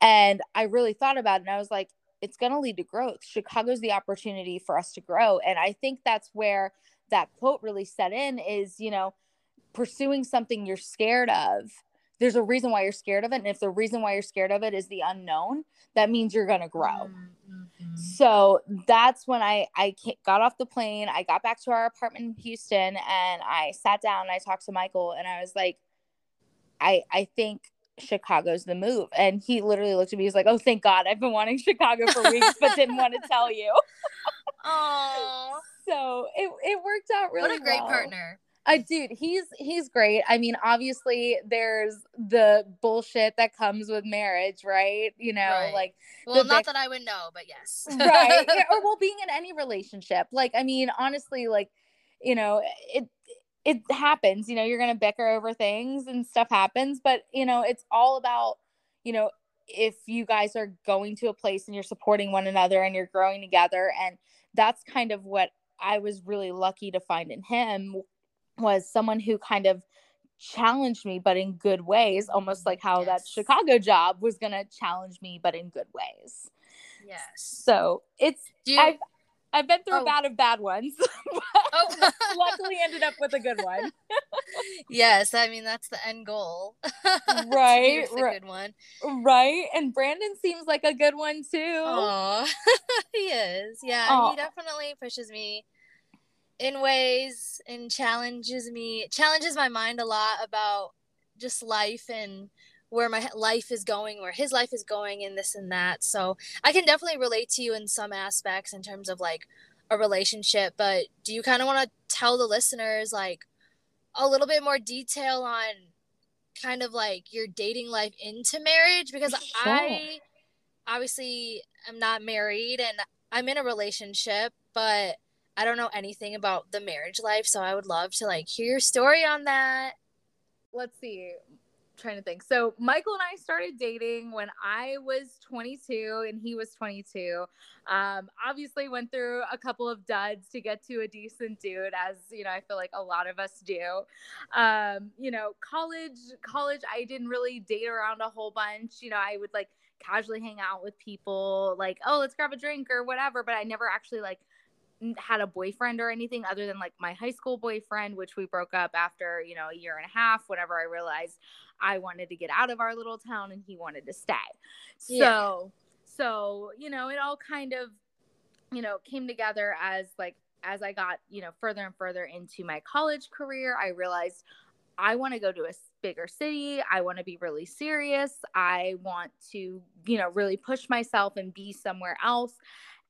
And I really thought about it and I was like, it's going to lead to growth. Chicago's the opportunity for us to grow. And I think that's where that quote really set in is, you know, pursuing something you're scared of. There's a reason why you're scared of it. And if the reason why you're scared of it is the unknown, that means you're going to grow. Mm-hmm. So that's when I I got off the plane. I got back to our apartment in Houston and I sat down and I talked to Michael and I was like I I think Chicago's the move. And he literally looked at me. He's like, "Oh, thank God! I've been wanting Chicago for weeks, but didn't want to [LAUGHS] tell you." Oh, so it it worked out really. What a great well. partner! Uh, dude, he's he's great. I mean, obviously, there's the bullshit that comes with marriage, right? You know, right. like well, not that I would know, but yes, right? [LAUGHS] or well, being in any relationship, like I mean, honestly, like you know, it it happens. You know, you're gonna bicker over things and stuff happens, but you know, it's all about you know if you guys are going to a place and you're supporting one another and you're growing together, and that's kind of what I was really lucky to find in him was someone who kind of challenged me but in good ways almost like how yes. that chicago job was going to challenge me but in good ways. Yes. So it's you, I've, I've been through oh. a bout of bad ones oh. [LAUGHS] luckily ended up with a good one. [LAUGHS] Yes i mean that's the end goal. [LAUGHS] Right right good one. right and brandon seems like a good one too. Oh he is. Yeah he definitely pushes me in ways and challenges me challenges my mind a lot about just life and where my life is going where his life is going and this and that so i can definitely relate to you in some aspects in terms of like a relationship but do you kind of want to tell the listeners like a little bit more detail on kind of like your dating life into marriage because sure. i obviously am not married and i'm in a relationship but I don't know anything about the marriage life, so I would love to like hear your story on that. Let's see. I'm trying to think. So Michael and I started dating when I was 22 and he was 22. Um, obviously went through a couple of duds to get to a decent dude, as you know, I feel like a lot of us do. Um, you know, college, college, I didn't really date around a whole bunch. You know, I would like casually hang out with people, like, oh, let's grab a drink or whatever, but I never actually like had a boyfriend or anything other than like my high school boyfriend, which we broke up after, you know, a year and a half, whenever I realized I wanted to get out of our little town and he wanted to stay. Yeah. So, so, you know, it all kind of, you know, came together as like, as I got, you know, further and further into my college career, I realized I want to go to a bigger city. I want to be really serious. I want to, you know, really push myself and be somewhere else.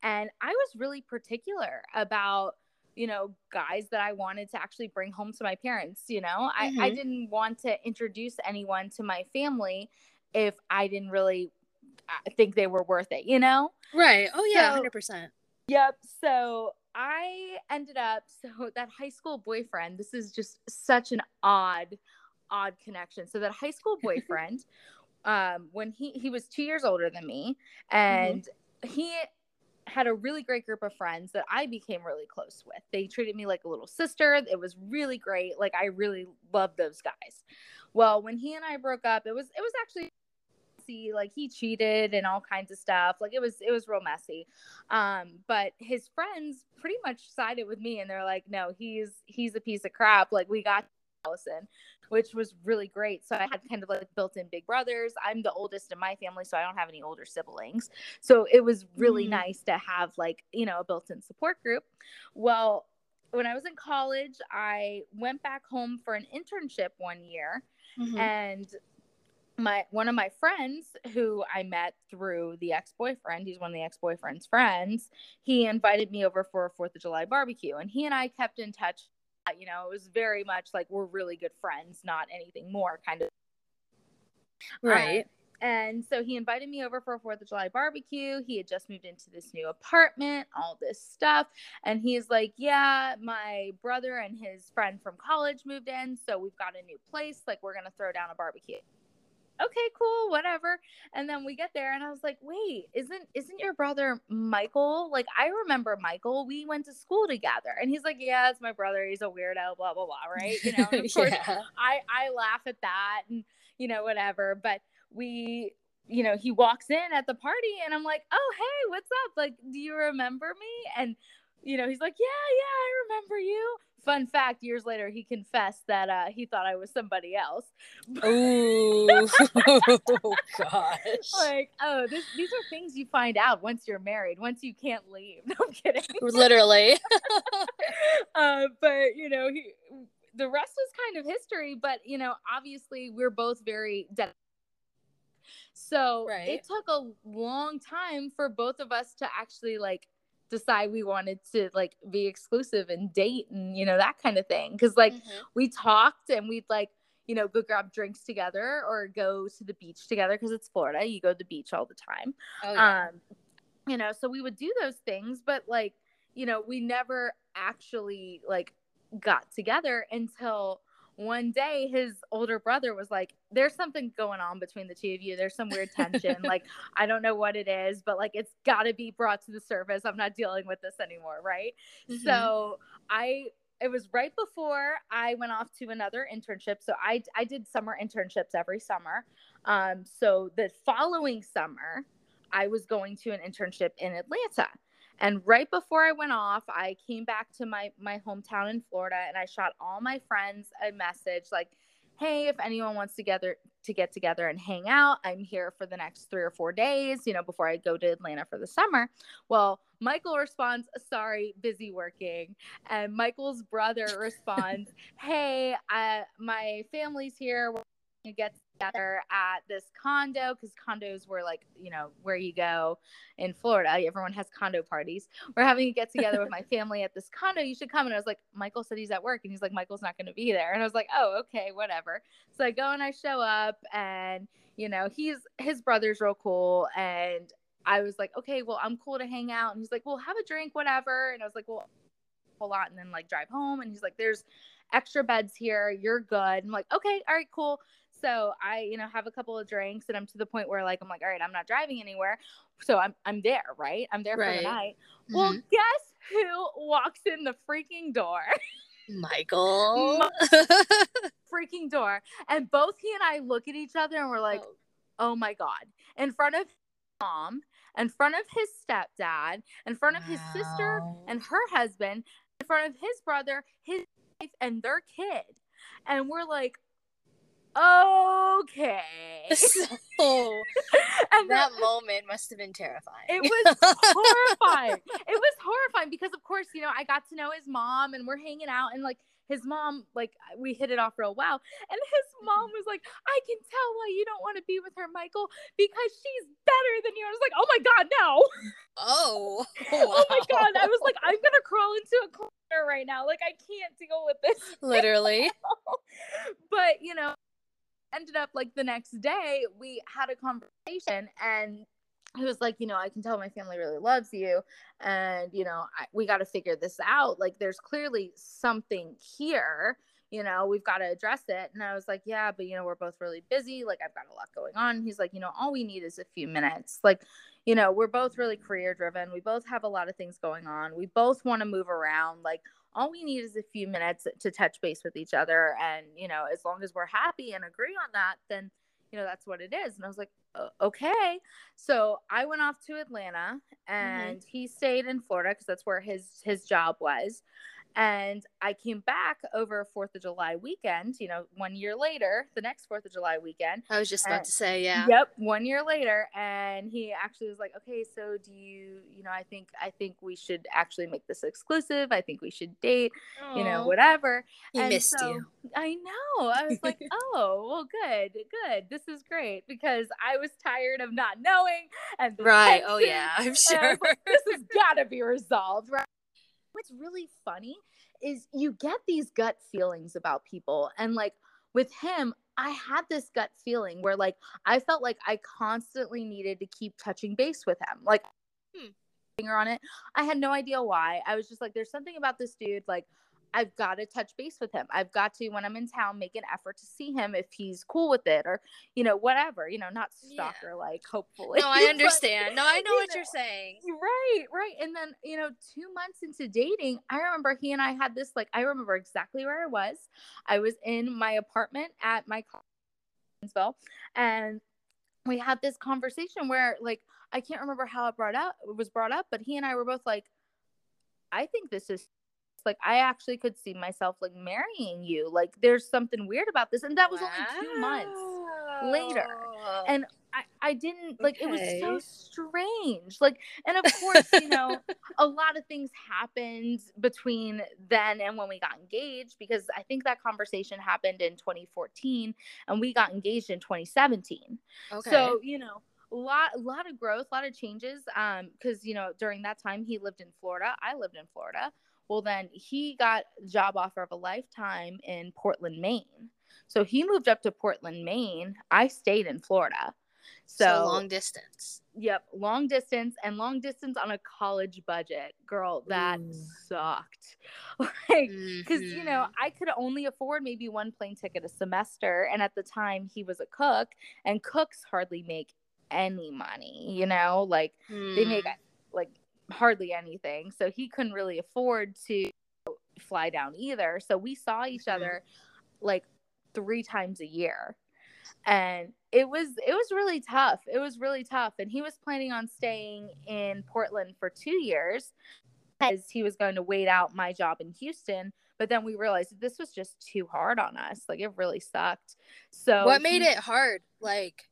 And I was really particular about, you know, guys that I wanted to actually bring home to my parents. You know, mm-hmm. I, I didn't want to introduce anyone to my family if I didn't really uh, think they were worth it, you know? Right. Oh, yeah, so, 100%. Yep. So I ended up, [LAUGHS] so that high school boyfriend, this is just such an odd, odd connection. So that high school [LAUGHS] boyfriend, um, when he, he was two years older than me mm-hmm. and mm-hmm. he had a really great group of friends that I became really close with. They treated me like a little sister. It was really great. Like I really loved those guys. Well, when he and I broke up, it was it was actually messy. Like he cheated and all kinds of stuff. Like it was it was real messy. Um, but his friends pretty much sided with me and they're like, "No, he's he's a piece of crap. Like we got Allison." which was really great. So I had kind of like built in big brothers. I'm the oldest in my family, so I don't have any older siblings. So it was really mm. nice to have like, you know, a built in support group. Well, when I was in college, I went back home for an internship one year mm-hmm. and my one of my friends who I met through the ex-boyfriend, he's one of the ex-boyfriend's friends, he invited me over for a 4th of July barbecue and he and I kept in touch you know, it was very much like we're really good friends, not anything more kind of. Right. Um, and so he invited me over for a Fourth of July barbecue. He had just moved into this new apartment, all this stuff. And he's like, Yeah, my brother and his friend from college moved in. So we've got a new place. Like, we're going to throw down a barbecue. Okay, cool, whatever. And then we get there and I was like, wait, isn't isn't your brother Michael? Like I remember Michael. We went to school together. And he's like, Yeah, it's my brother. He's a weirdo, blah, blah, blah. Right. You know, and of [LAUGHS] course yeah. I, I laugh at that and you know, whatever. But we you know, he walks in at the party and I'm like, Oh, hey, what's up? Like, do you remember me? And you know, he's like, Yeah, yeah, I remember you. Fun fact years later he confessed that uh, he thought i was somebody else. [LAUGHS] Ooh, [LAUGHS] oh gosh. Like oh this, these are things you find out once you're married once you can't leave. [LAUGHS] No i'm kidding. Literally. Uh, but you know he the rest was kind of history but you know obviously we're both very dedicated so right. it took a long time for both of us to actually like decide we wanted to like be exclusive and date and you know that kind of thing because like mm-hmm. we talked and we'd like you know go grab drinks together or go to the beach together because it's florida you go to the beach all the time oh, yeah. um you know so we would do those things but like you know we never actually like got together until one day his older brother was like there's something going on between the two of you. There's some weird tension. [LAUGHS] Like i don't know what it is but like it's got to be brought to the surface. I'm not dealing with this anymore right? Mm-hmm. so i it was right before i went off to another internship. So i i did summer internships every summer. Um so the following summer i was going to an internship in atlanta and right before I went off, I came back to my my hometown in Florida and I shot all my friends a message like, "Hey, if anyone wants to gather to get together and hang out, I'm here for the next 3 or 4 days, you know, before I go to Atlanta for the summer." Well, Michael responds, "Sorry, busy working." And Michael's brother responds, [LAUGHS] "Hey, I, my family's here. We're going to get together at this condo because condos were like you know where you go in florida everyone has condo parties. We're having a get together with my [LAUGHS] family at this condo you should come. And i was like michael said he's at work and he's like michael's not going to be there. And i was like oh okay whatever. So i go and i show up and you know he's his brother's real cool. And i was like okay well i'm cool to hang out. And he's like well have a drink whatever. And i was like well a lot and then like drive home. And he's like there's extra beds here. You're good. I'm like okay all right cool so I, you know, have a couple of drinks and I'm to the point where like I'm like, all right, I'm not driving anywhere. So I'm I'm there, right? I'm there right. for the night. Mm-hmm. Well, guess who walks in the freaking door? Michael. [LAUGHS] freaking door. And both he and I look at each other and we're like, oh, oh my God. In front of mom, in front of his stepdad, in front of wow. his sister and her husband, in front of his brother, his wife, and their kid. And we're like, okay. [LAUGHS] So, and that then, moment must have been terrifying. It was horrifying. [LAUGHS] it was horrifying because, of course, you know, I got to know his mom and we're hanging out and like his mom, like we hit it off real well. And his mom mm-hmm. was like, I can tell why you don't want to be with her, Michael, because she's better than you. I was like, oh my God, no. Oh. Wow. [LAUGHS] oh my God. I was like, I'm going to crawl into a corner right now. Like, I can't deal with this. Literally. but, you know, ended up like the next day we had a conversation and he was like, you know, I can tell my family really loves you, and you know, I, we got to figure this out. Like, there's clearly something here. You know, we've got to address it. And I was like, yeah, but you know, we're both really busy. Like, I've got a lot going on. He's like, you know, all we need is a few minutes. Like, you know, we're both really career driven. We both have a lot of things going on. We both want to move around. Like, all we need is a few minutes to touch base with each other and you know as long as we're happy and agree on that then you know that's what it is and i was like okay so i went off to atlanta mm-hmm. and mm-hmm. he stayed in florida because that's where his his job was and I came back over Fourth of July weekend, you know, one year later, the next Fourth of July weekend. I was just about and, to say, yeah. Yep, one year later. And he actually was like, Okay, so do you you know, I think I think we should actually make this exclusive. I think we should date, Aww. you know, whatever. He and missed so, you. I know. I was like, [LAUGHS] Oh, well good, good. This is great because I was tired of not knowing and Right. Oh yeah, [LAUGHS] I'm sure. Like, this has gotta be resolved, right? What's really funny is you get these gut feelings about people and like with him i had this gut feeling where like i felt like i constantly needed to keep touching base with him like hmm. finger on it i had no idea why i was just like there's something about this dude like I've got to touch base with him. I've got to, when I'm in town, make an effort to see him if he's cool with it or, you know, whatever, you know, not stalker like, yeah. hopefully. No, I [LAUGHS] understand. no, I know what know, you're saying. Right, right. And then, you know, two months into dating, I remember he and I had this, like, I remember exactly where I was. I was in my apartment at my college, and we had this conversation where, like, I can't remember how it brought up, it was brought up, but he and I were both like, I think this is like I actually could see myself like marrying you. Like there's something weird about this. And that was wow. only two months later. And I, I didn't like okay. it was so strange. Like, and of course, you know, [LAUGHS] a lot of things happened between then and when we got engaged because I think that conversation happened in 2014 and we got engaged in 2017. Okay. So, you know, a lot a lot of growth, a lot of changes. Um, because you know, during that time he lived in Florida, I lived in Florida. Well, then he got job offer of a lifetime in Portland, Maine. So he moved up to Portland, Maine. I stayed in Florida. So, so, long distance. Yep, long distance and long distance on a college budget. Girl, that Ooh. sucked. [LAUGHS] like because mm-hmm. you know, mm-hmm. I could only afford maybe one plane ticket a semester and at the time he was a cook and cooks hardly make any money, you know? Like mm. they make mm. like hardly anything. So he couldn't really afford to fly down either. So we saw each mm-hmm. other like three times a year. And it was it was really tough. It was really tough. And he was planning on staying in Portland for two years because he was going to wait out my job in Houston. But then we realized this was just too hard on us. Like it really sucked. So what made he, it hard? Like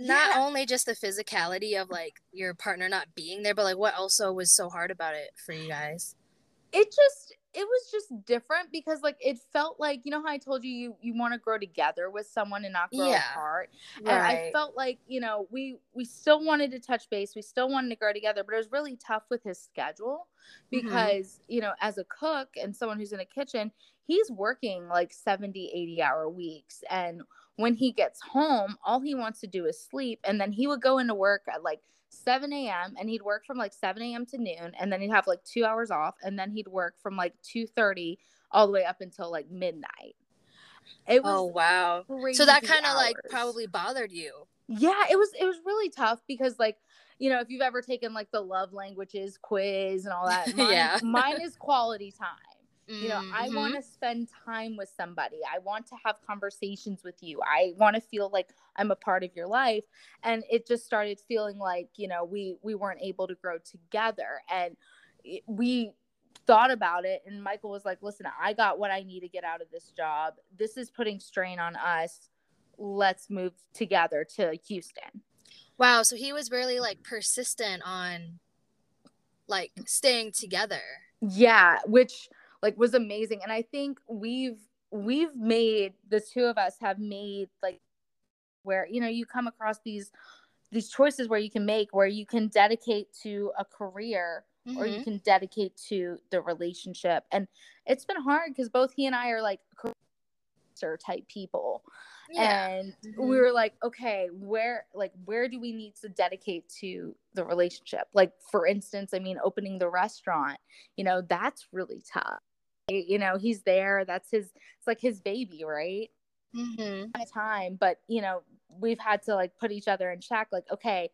not yeah. only just the physicality of like your partner not being there, but like what also was so hard about it for you guys? It just it was just different because like it felt like you know how I told you you you want to grow together with someone and not grow yeah. apart. Right. And I felt like, you know, we we still wanted to touch base, we still wanted to grow together, but it was really tough with his schedule mm-hmm. because, mm-hmm. you know, as a cook and someone who's in a kitchen, he's working like 70, 80 hour weeks and when he gets home, all he wants to do is sleep. And then he would go into work at like 7 a.m. and he'd work from like 7 a.m. to noon. And then he'd have like two hours off. And then he'd work from like 2.30 all the way up until like midnight. It was oh wow. So that kind of like probably bothered you. Yeah, it was it was really tough because like you know if you've ever taken like the love languages quiz and all that [LAUGHS] mine, yeah mine is quality time you know, mm-hmm. I want to spend time with somebody. I want to have conversations with you. I want to feel like I'm a part of your life. And it just started feeling like, you know, we we weren't able to grow together. And we thought about it and Michael was like, "Listen, I got what I need to get out of this job. This is putting strain on us. Let's move together to Houston." Wow, so he was really like persistent on like staying together. Yeah, which like was amazing and i think we've we've made the two of us have made like where you know you come across these these choices where you can make where you can dedicate to a career mm-hmm. or you mm-hmm. can dedicate to the relationship and it's been hard because both he and i are like career type people yeah. and mm-hmm. we were like okay where like where do we need to dedicate to the relationship like for instance i mean opening the restaurant you know that's really tough you know he's there that's his it's like his baby right mm-hmm. time but you know we've had to like put each other in check like okay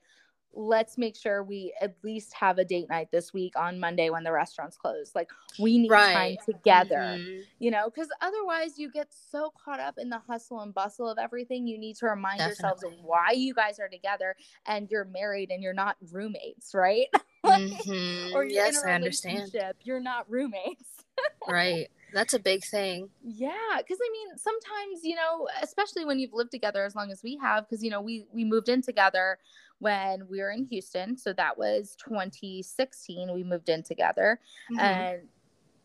let's make sure we at least have a date night this week on Monday when the restaurant's closed. Like we need right. time together, mm-hmm. you know, because otherwise you get so caught up in the hustle and bustle of everything. You need to remind Definitely. yourselves of why you guys are together and you're married and you're not roommates, right? [LAUGHS] mm-hmm. Or you're yes, in a I understand. You're not roommates right. That's a big thing. Yeah, because I mean, sometimes you know, especially when you've lived together as long as we have, because you know, we we moved in together when we were in Houston, so that was 2016. We moved in together, mm-hmm. and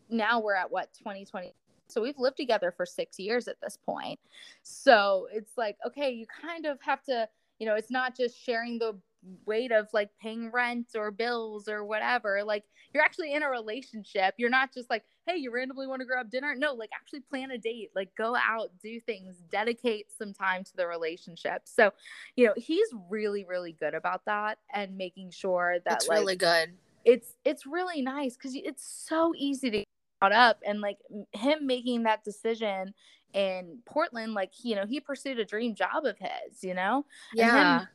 now we're at what 2020. So we've lived together for six years at this point. So it's like, okay, you kind of have to, you know, it's not just sharing the weight of like paying rent or bills or whatever. Like you're actually in a relationship. You're not just like, hey, you randomly want to grab dinner. No, like actually plan a date, like go out, do things, dedicate some time to the relationship. So, you know, he's really, really good about that and making sure that it's like, really good. It's it's really nice because it's so easy to brought up and like him making that decision in Portland, like, you know, he pursued a dream job of his, you know? Yeah.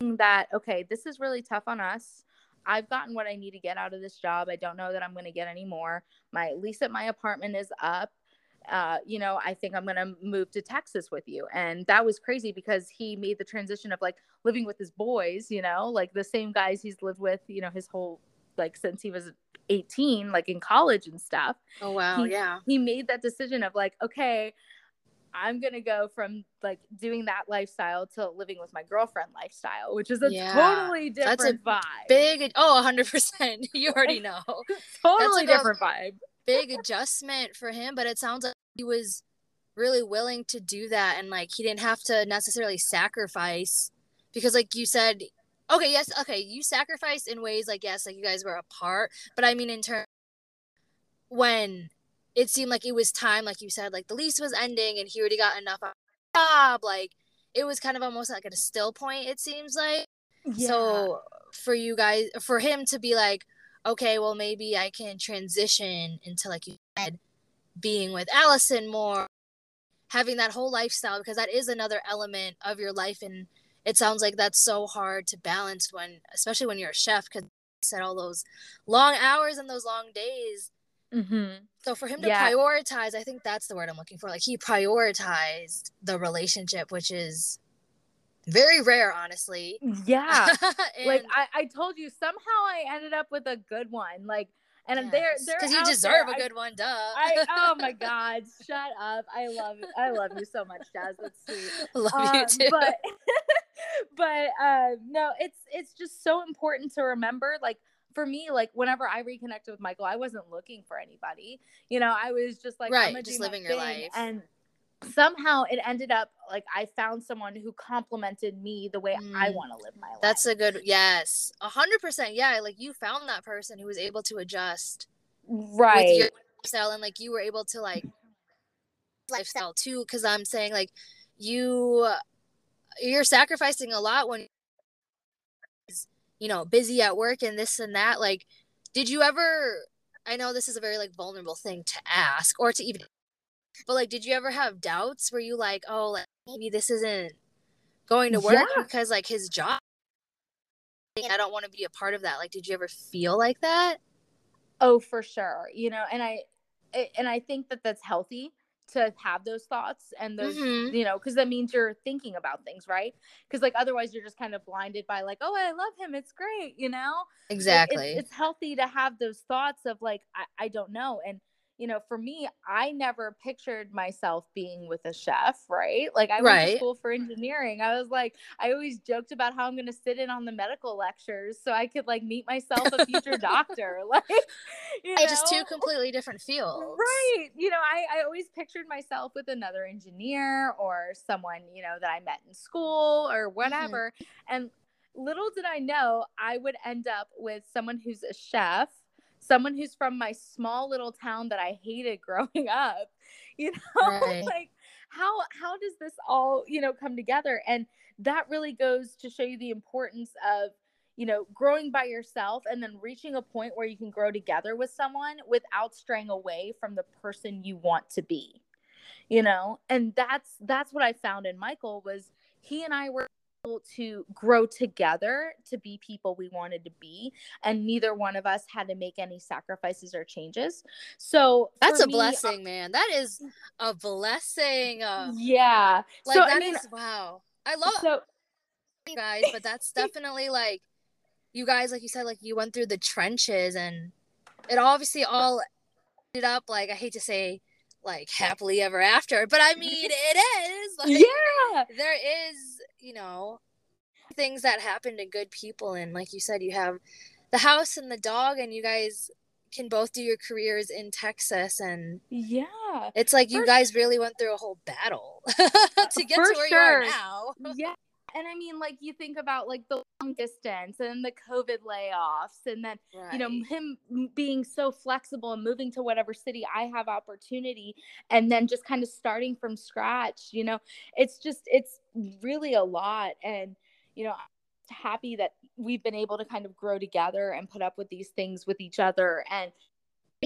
that, okay, this is really tough on us. I've gotten what I need to get out of this job. I don't know that I'm going to get any more. My lease at my apartment is up. Uh, you know, I think I'm going to move to Texas with you. And that was crazy because he made the transition of like living with his boys, you know, like the same guys he's lived with, you know, his whole, like since he was 18, like in college and stuff. Oh, wow. He, yeah. He made that decision of like, okay, I'm gonna go from like doing that lifestyle to living with my girlfriend lifestyle, which is a yeah. totally different That's a vibe. Big oh, 100 percent. [LAUGHS] You already know. [LAUGHS] totally different vibe. Big adjustment for him, but it sounds like he was really willing to do that and like he didn't have to necessarily sacrifice because like you said okay yes okay you sacrificed in ways like yes like you guys were apart but i mean in terms when it seemed like it was time, like you said, like the lease was ending and he already got enough job. Like it was kind of almost like at a still point, it seems like. Yeah. So for you guys, for him to be like, okay, well, maybe I can transition into, like you said, being with Allison more, having that whole lifestyle, because that is another element of your life. And it sounds like that's so hard to balance when, especially when you're a chef, because said all those long hours and those long days Mm-hmm. So for him to yeah. prioritize, I think that's the word I'm looking for. Like he prioritized the relationship, which is very rare, honestly. Yeah. [LAUGHS] and, like I, I told you, somehow I ended up with a good one. Like, and yes. they're they're because you deserve there. a good one, duh. I, oh my [LAUGHS] god, shut up! I love I love you so much, Jaz. That's sweet. [LAUGHS] Love um, you too. But but uh, no, it's it's just so important to remember, like for me, like whenever I reconnected with Michael, I wasn't looking for anybody. You know, I was just like, right, just living your life. And somehow it ended up like I found someone who complimented me the way mm. I want to live my life. That's a good, yes, a hundred percent. Yeah, like you found that person who was able to adjust, right, with your lifestyle, and like you were able to like [CLEARS THROAT] lifestyle too. Because I'm saying like you, you're sacrificing a lot when you know, busy at work and this and that. Like, did you ever? I know this is a very like vulnerable thing to ask or to even, but like, did you ever have doubts? Were you like, oh, like maybe this isn't going to work yeah. because like his job? I don't want to be a part of that. Like, did you ever feel like that? Oh, for sure. You know, and I, and I think that that's healthy to have those thoughts and those mm-hmm. you know because that means you're thinking about things right? Because like otherwise you're just kind of blinded by like oh i love him. It's great you know? Exactly it's, it's healthy to have those thoughts of like I, I don't know and you know, for me, I never pictured myself being with a chef, right? Like I went to school for engineering. I was like, I always joked about how I'm going to sit in on the medical lectures so I could like meet myself a future [LAUGHS] doctor. [LAUGHS] Like, you know? just two completely different fields, right? You know, I I always pictured myself with another engineer or someone you know that I met in school or mm-hmm. whatever, mm-hmm. and little did I know I would end up with someone who's a chef someone who's from my small little town that I hated [LAUGHS] growing up. You know, [LAUGHS] right. like how how does this all, you know, come together? And that really goes to show you the importance of you know, growing by yourself and then reaching a point where you can grow together with someone without straying away from the person you want to be. You know, and that's that's what I found in Michael was he and I were to grow together to be people we wanted to be and neither one of us had to make any sacrifices or changes. So that's a me, blessing uh, man. That is a blessing uh, yeah. like so, that I mean, is, wow. I love so, you guys but that's [LAUGHS] definitely like you guys like you said like you went through the trenches and it obviously all ended up like i hate to say like happily ever after but i mean it is [LAUGHS] like, yeah. there is you know, things that happen to good people. And like you said, you have the house and the dog, and you guys can both do your careers in Texas. And yeah, it's like you guys really went through a whole battle [LAUGHS] to get to where sure. you are now. [LAUGHS] yeah. And I mean, like you think about like the long distance and the COVID layoffs, and then right. you know him being so flexible and moving to whatever city I have opportunity, and then just kind of starting from scratch. You know, it's just it's really a lot. And, you know, I'm happy that we've been able to kind of grow together and put up with these things with each other. And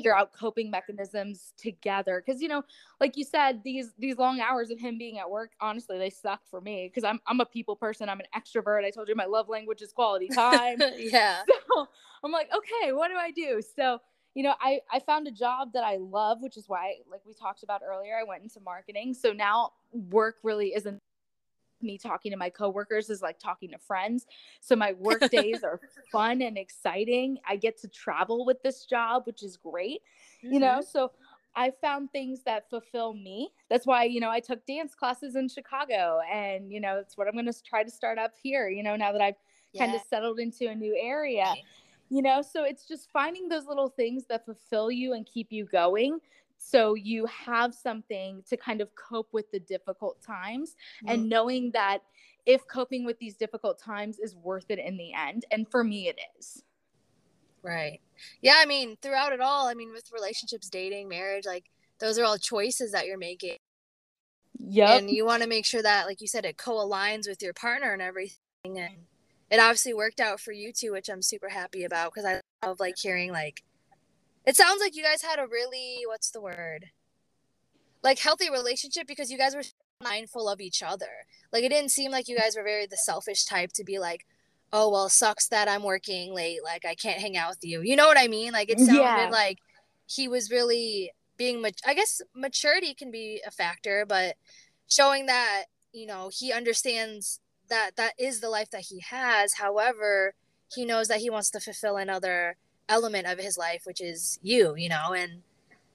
figure out coping mechanisms together. Because you know like you said these these long hours of him being at work honestly they suck for me because I'm, I'm a people person. I'm an extrovert. I told you my love language is quality [LAUGHS] time. Yeah. So i'm like okay what do i do? So you know i i found a job that i love which is why like we talked about earlier i went into marketing. So now work really isn't me talking to my coworkers is like talking to friends. So my work days are [LAUGHS] fun and exciting. I get to travel with this job, which is great. Mm-hmm. You know, mm-hmm. so I found things that fulfill me. That's why, you know, I took dance classes in Chicago and, you know, it's what I'm going to try to start up here, you know, now that I've yeah. kind of settled into a new area. You know, so it's just finding those little things that fulfill you and keep you going so you have something to kind of cope with the difficult times mm-hmm. and knowing that if coping with these difficult times is worth it in the end. And for me, it is. Right. Yeah. I mean, throughout it all, I mean, with relationships, dating, marriage, like those are all choices that you're making. Yeah. And you want to make sure that, like you said, it co aligns with your partner and everything. And it obviously worked out for you too, which I'm super happy about because I love like hearing like it sounds like you guys had a really what's the word? Like healthy relationship because you guys were mindful of each other. Like it didn't seem like you guys were very the selfish type to be like, "Oh, well, sucks that I'm working late. Like I can't hang out with you." You know what I mean? Like it sounded yeah. like he was really being I guess maturity can be a factor, but showing that, you know, he understands that that is the life that he has. However, he knows that he wants to fulfill another element of his life, which is you, you know, and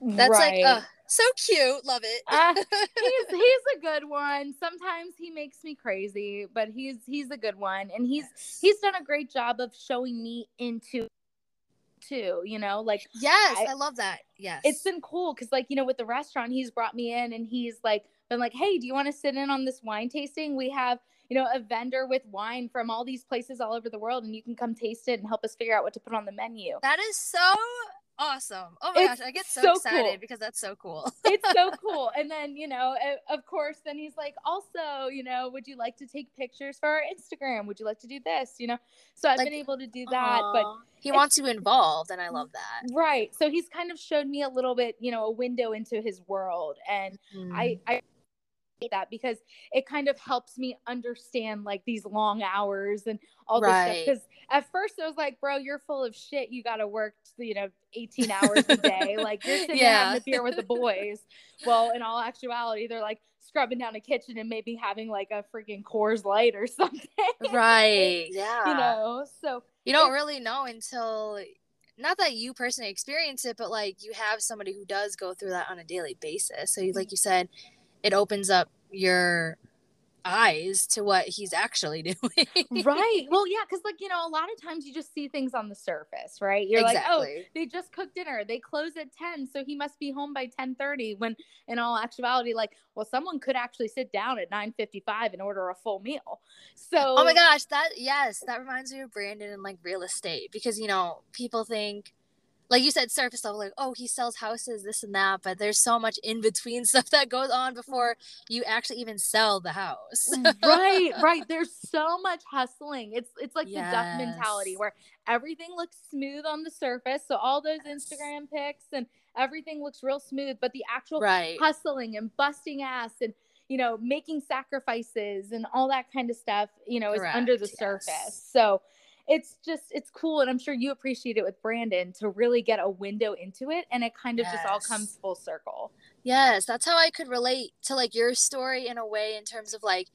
that's right. like, uh, so cute. Love it. uh, [LAUGHS] he's he's a good one. Sometimes he makes me crazy, but he's he's a good one, and he's yes. he's done a great job of showing me into too. You know, like yes, I, I love that. Yes, it's been cool because like you know with the restaurant, he's brought me in and he's like been like, hey, do you want to sit in on this wine tasting? We have you know, a vendor with wine from all these places all over the world, and you can come taste it and help us figure out what to put on the menu. That is so awesome. Oh my it's gosh, I get so, so excited cool. because that's so cool. [LAUGHS] it's so [LAUGHS] cool. And then, you know, of course, then he's like, also, you know, would you like to take pictures for our Instagram? Would you like to do this? You know, so I've like, been able to do that, but he wants you involved, and I love that. Right. So he's kind of showed me a little bit, you know, a window into his world, and mm. I, I that because it kind of helps me understand like these long hours and all this stuff. Because at first I was like, bro, you're full of shit. You got to work, you know, 18 hours a day. [LAUGHS] like you're sitting yeah. having a beer with the boys. well, in all actuality, they're like scrubbing down a kitchen and maybe having like a freaking Coors Light or [LAUGHS] something. Right. [LAUGHS] Yeah. you know, so you don't really know until not that you personally experience it, but like you have somebody who does go through that on a daily basis. So, you, like you said, it opens up your eyes to what he's actually [LAUGHS] doing. right. Well, yeah, because like you know, a lot of times you just see things on the surface, right? You're exactly. like, oh, they just cooked dinner. They close at ten, so he must be home by ten thirty. When in all actuality, like, well, someone could actually sit down at nine fifty five and order a full meal. So, oh my gosh, that yes, that reminds me of Brandon and like real estate because you know people think like you said surface level like oh he sells houses this and that but there's so much in between [LAUGHS] stuff that goes on mm-hmm. before you actually even sell the house mm, right right there's [LAUGHS] so much hustling it's it's like yes. the duck mentality where everything looks smooth on the surface so all those yes. instagram pics and everything looks real smooth but the actual right. hustling and busting ass and you know making sacrifices and all that kind of stuff you know Correct. is under the surface so it's just it's cool and i'm sure you appreciate it with brandon to really get a window into it and it kind of yes. just all comes full circle yes that's how i could relate to like your story in a way in terms of like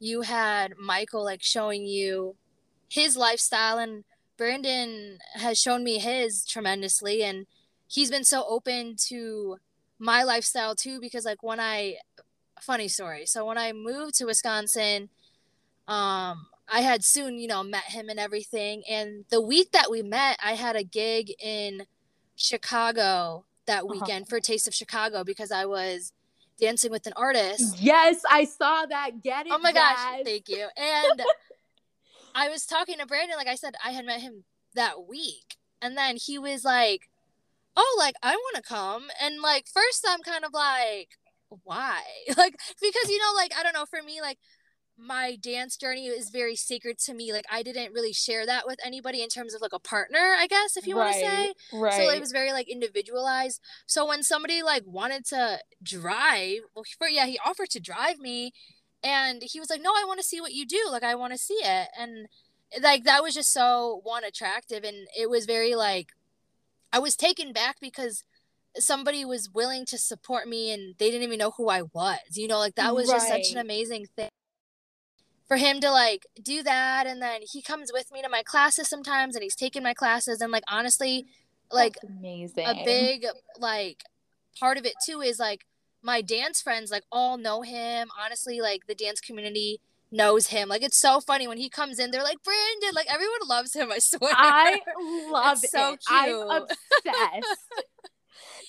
you had michael like showing you his lifestyle and brandon has shown me his tremendously and he's been so open to my lifestyle too because like when i funny story so when i moved to wisconsin um I had soon, you know, met him and everything. And the week that we met, I had a gig in Chicago that uh-huh. weekend uh-huh. for Taste of Chicago because I was dancing with an artist. Yes, I saw that. Get it. Oh my gosh, thank you. And [LAUGHS] I was talking to Brandon, like I said, I had met him that week. And then he was like, Oh, like I want to come. And like first I'm kind of like, why? [LAUGHS] Like because you know, like I don't know, for me, like my dance journey is very sacred to me. Like I didn't really share that with anybody in terms of like a partner, I guess, if you right, want to say. Right. So it was very like individualized. So when somebody like wanted to drive, well, for, yeah, he offered to drive me, and he was like, "No, I want to see what you do. Like I want to see it." And like that was just so one attractive, and it was very like I was taken back because somebody was willing to support me and they didn't even know who I was. You know, like that was right. just such an amazing thing for him to like do that and then he comes with me to my classes sometimes and he's taking my classes and like honestly like That's amazing. a big like part of it too is like my dance friends like all know him. Honestly like the dance community knows him. Like it's so funny when he comes in they're like brandon like everyone loves him i [LAUGHS] swear. I love it's so it. cute. i'm obsessed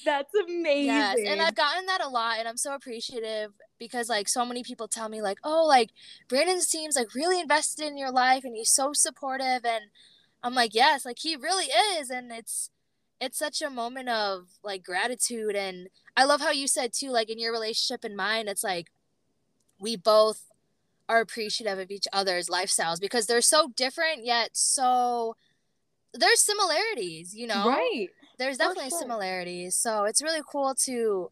That's amazing. Yes, and I've gotten that a lot, and I'm so appreciative because like so many people tell me like, oh, like Brandon seems like really invested in your life, and he's so supportive, and I'm like, yes, like he really is, and it's it's such a moment of like gratitude, and I love how you said too, like in your relationship and mine, it's like we both are appreciative of each other's lifestyles because they're so different yet so there's similarities, you know. Right there's definitely sure. similarities. So it's really cool to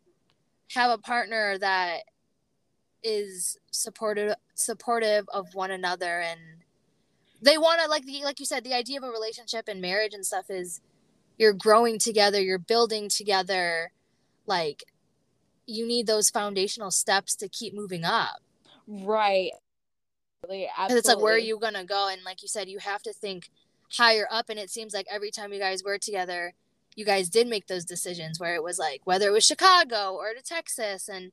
have a partner that is supportive supportive of one another and they want to like the like you said the idea of a relationship and marriage and stuff is you're growing together you're building together like you need those foundational steps to keep moving up right Absolutely. it's like where are you gonna go and like you said you have to think higher up and it seems like every time you guys were together you guys did make those decisions where it was like whether it was Chicago or to Texas and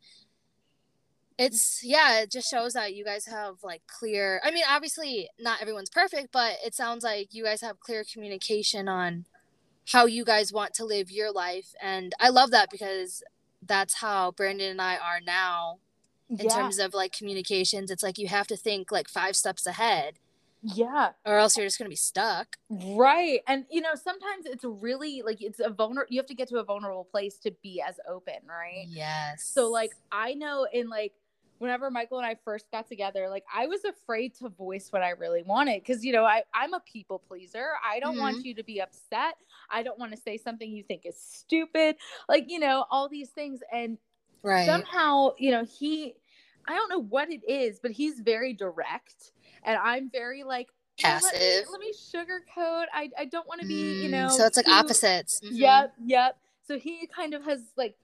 it's yeah it just shows that you guys have like clear i mean obviously not everyone's perfect but it sounds like you guys have clear communication on how you guys want to live your life and i love that because that's how brandon and i are now in yeah. terms of like communications it's like you have to think like five steps ahead yeah. Or else you're just going to be stuck. Right. And, you know, sometimes it's really like it's a vulnerable, you have to get to a vulnerable place to be as open, right? Yes. So, like, I know in like, whenever Michael and I first got together, like I was afraid to voice what I really wanted because you know I I'm a people pleaser. I don't mm-hmm. want you to be upset. I don't want to say something you think is stupid. Like you know all these things and right. somehow you know he I don't know what it is, but he's very direct and I'm very like passive. Oh, let, me, let, me, sugarcoat. I I don't want to be, mm, you know. So it's like too... opposites. Mm-hmm. Yep, yep. So he kind of has like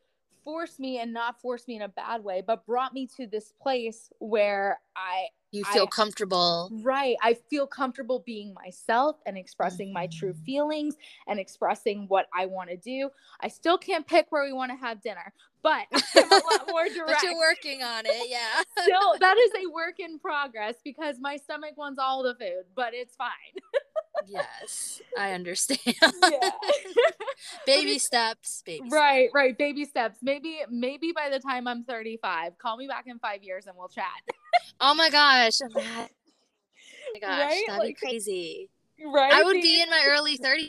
forced me and not forced me in a bad way, but brought me to this place where I you feel I, comfortable. Right. I feel comfortable being myself and expressing mm-hmm. my true mm-hmm. feelings and expressing what I want to do. I still can't pick where we want to have dinner, but I'm a lot more direct. [LAUGHS] but you're working on it, yeah. [LAUGHS] still, that is a work in progress because my stomach wants all the food, but it's fine. [LAUGHS] yes, I understand. Yeah. [LAUGHS] baby steps, baby Right, steps. right, baby steps. Maybe maybe by the time I'm 35, call me back in 5 years and we'll chat. oh my gosh. Oh my [LAUGHS] gosh, right? that'd like, be crazy. Right. I would be in my early [LAUGHS] 30s.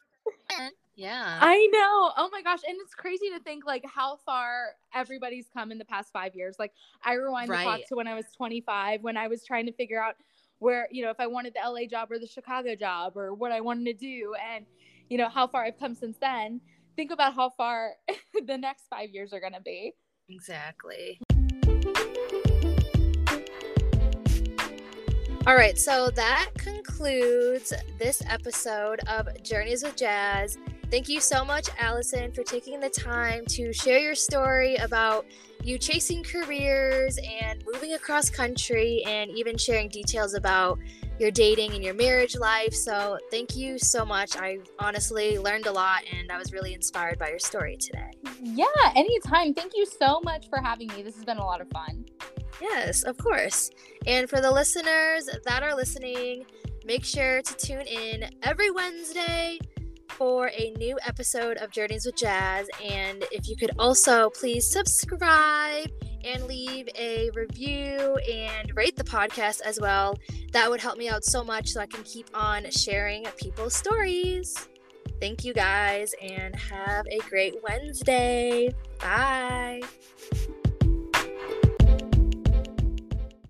Yeah. I know. Oh my gosh. And it's crazy to think like how far everybody's come in the past five years. Like I rewind right. the clock to when I was 25, when I was trying to figure out where, you know, if I wanted the LA job or the Chicago job or what I wanted to do and, you know, how far I've come since then. Think about how far [LAUGHS] the next five years are going to be. Exactly. All right, so that concludes this episode of Journeys with Jaz. Thank you so much, Allison, for taking the time to share your story about you chasing careers and moving across country, and even sharing details about your dating and your marriage life. So, thank you so much. I honestly learned a lot and I was really inspired by your story today. Yeah, anytime. Thank you so much for having me. This has been a lot of fun. Yes, of course. And for the listeners that are listening, make sure to tune in every Wednesday for a new episode of Journeys with Jaz. And if you could also please subscribe and leave a review and rate the podcast as well, that would help me out so much so I can keep on sharing people's stories. Thank you guys and have a great Wednesday. Bye.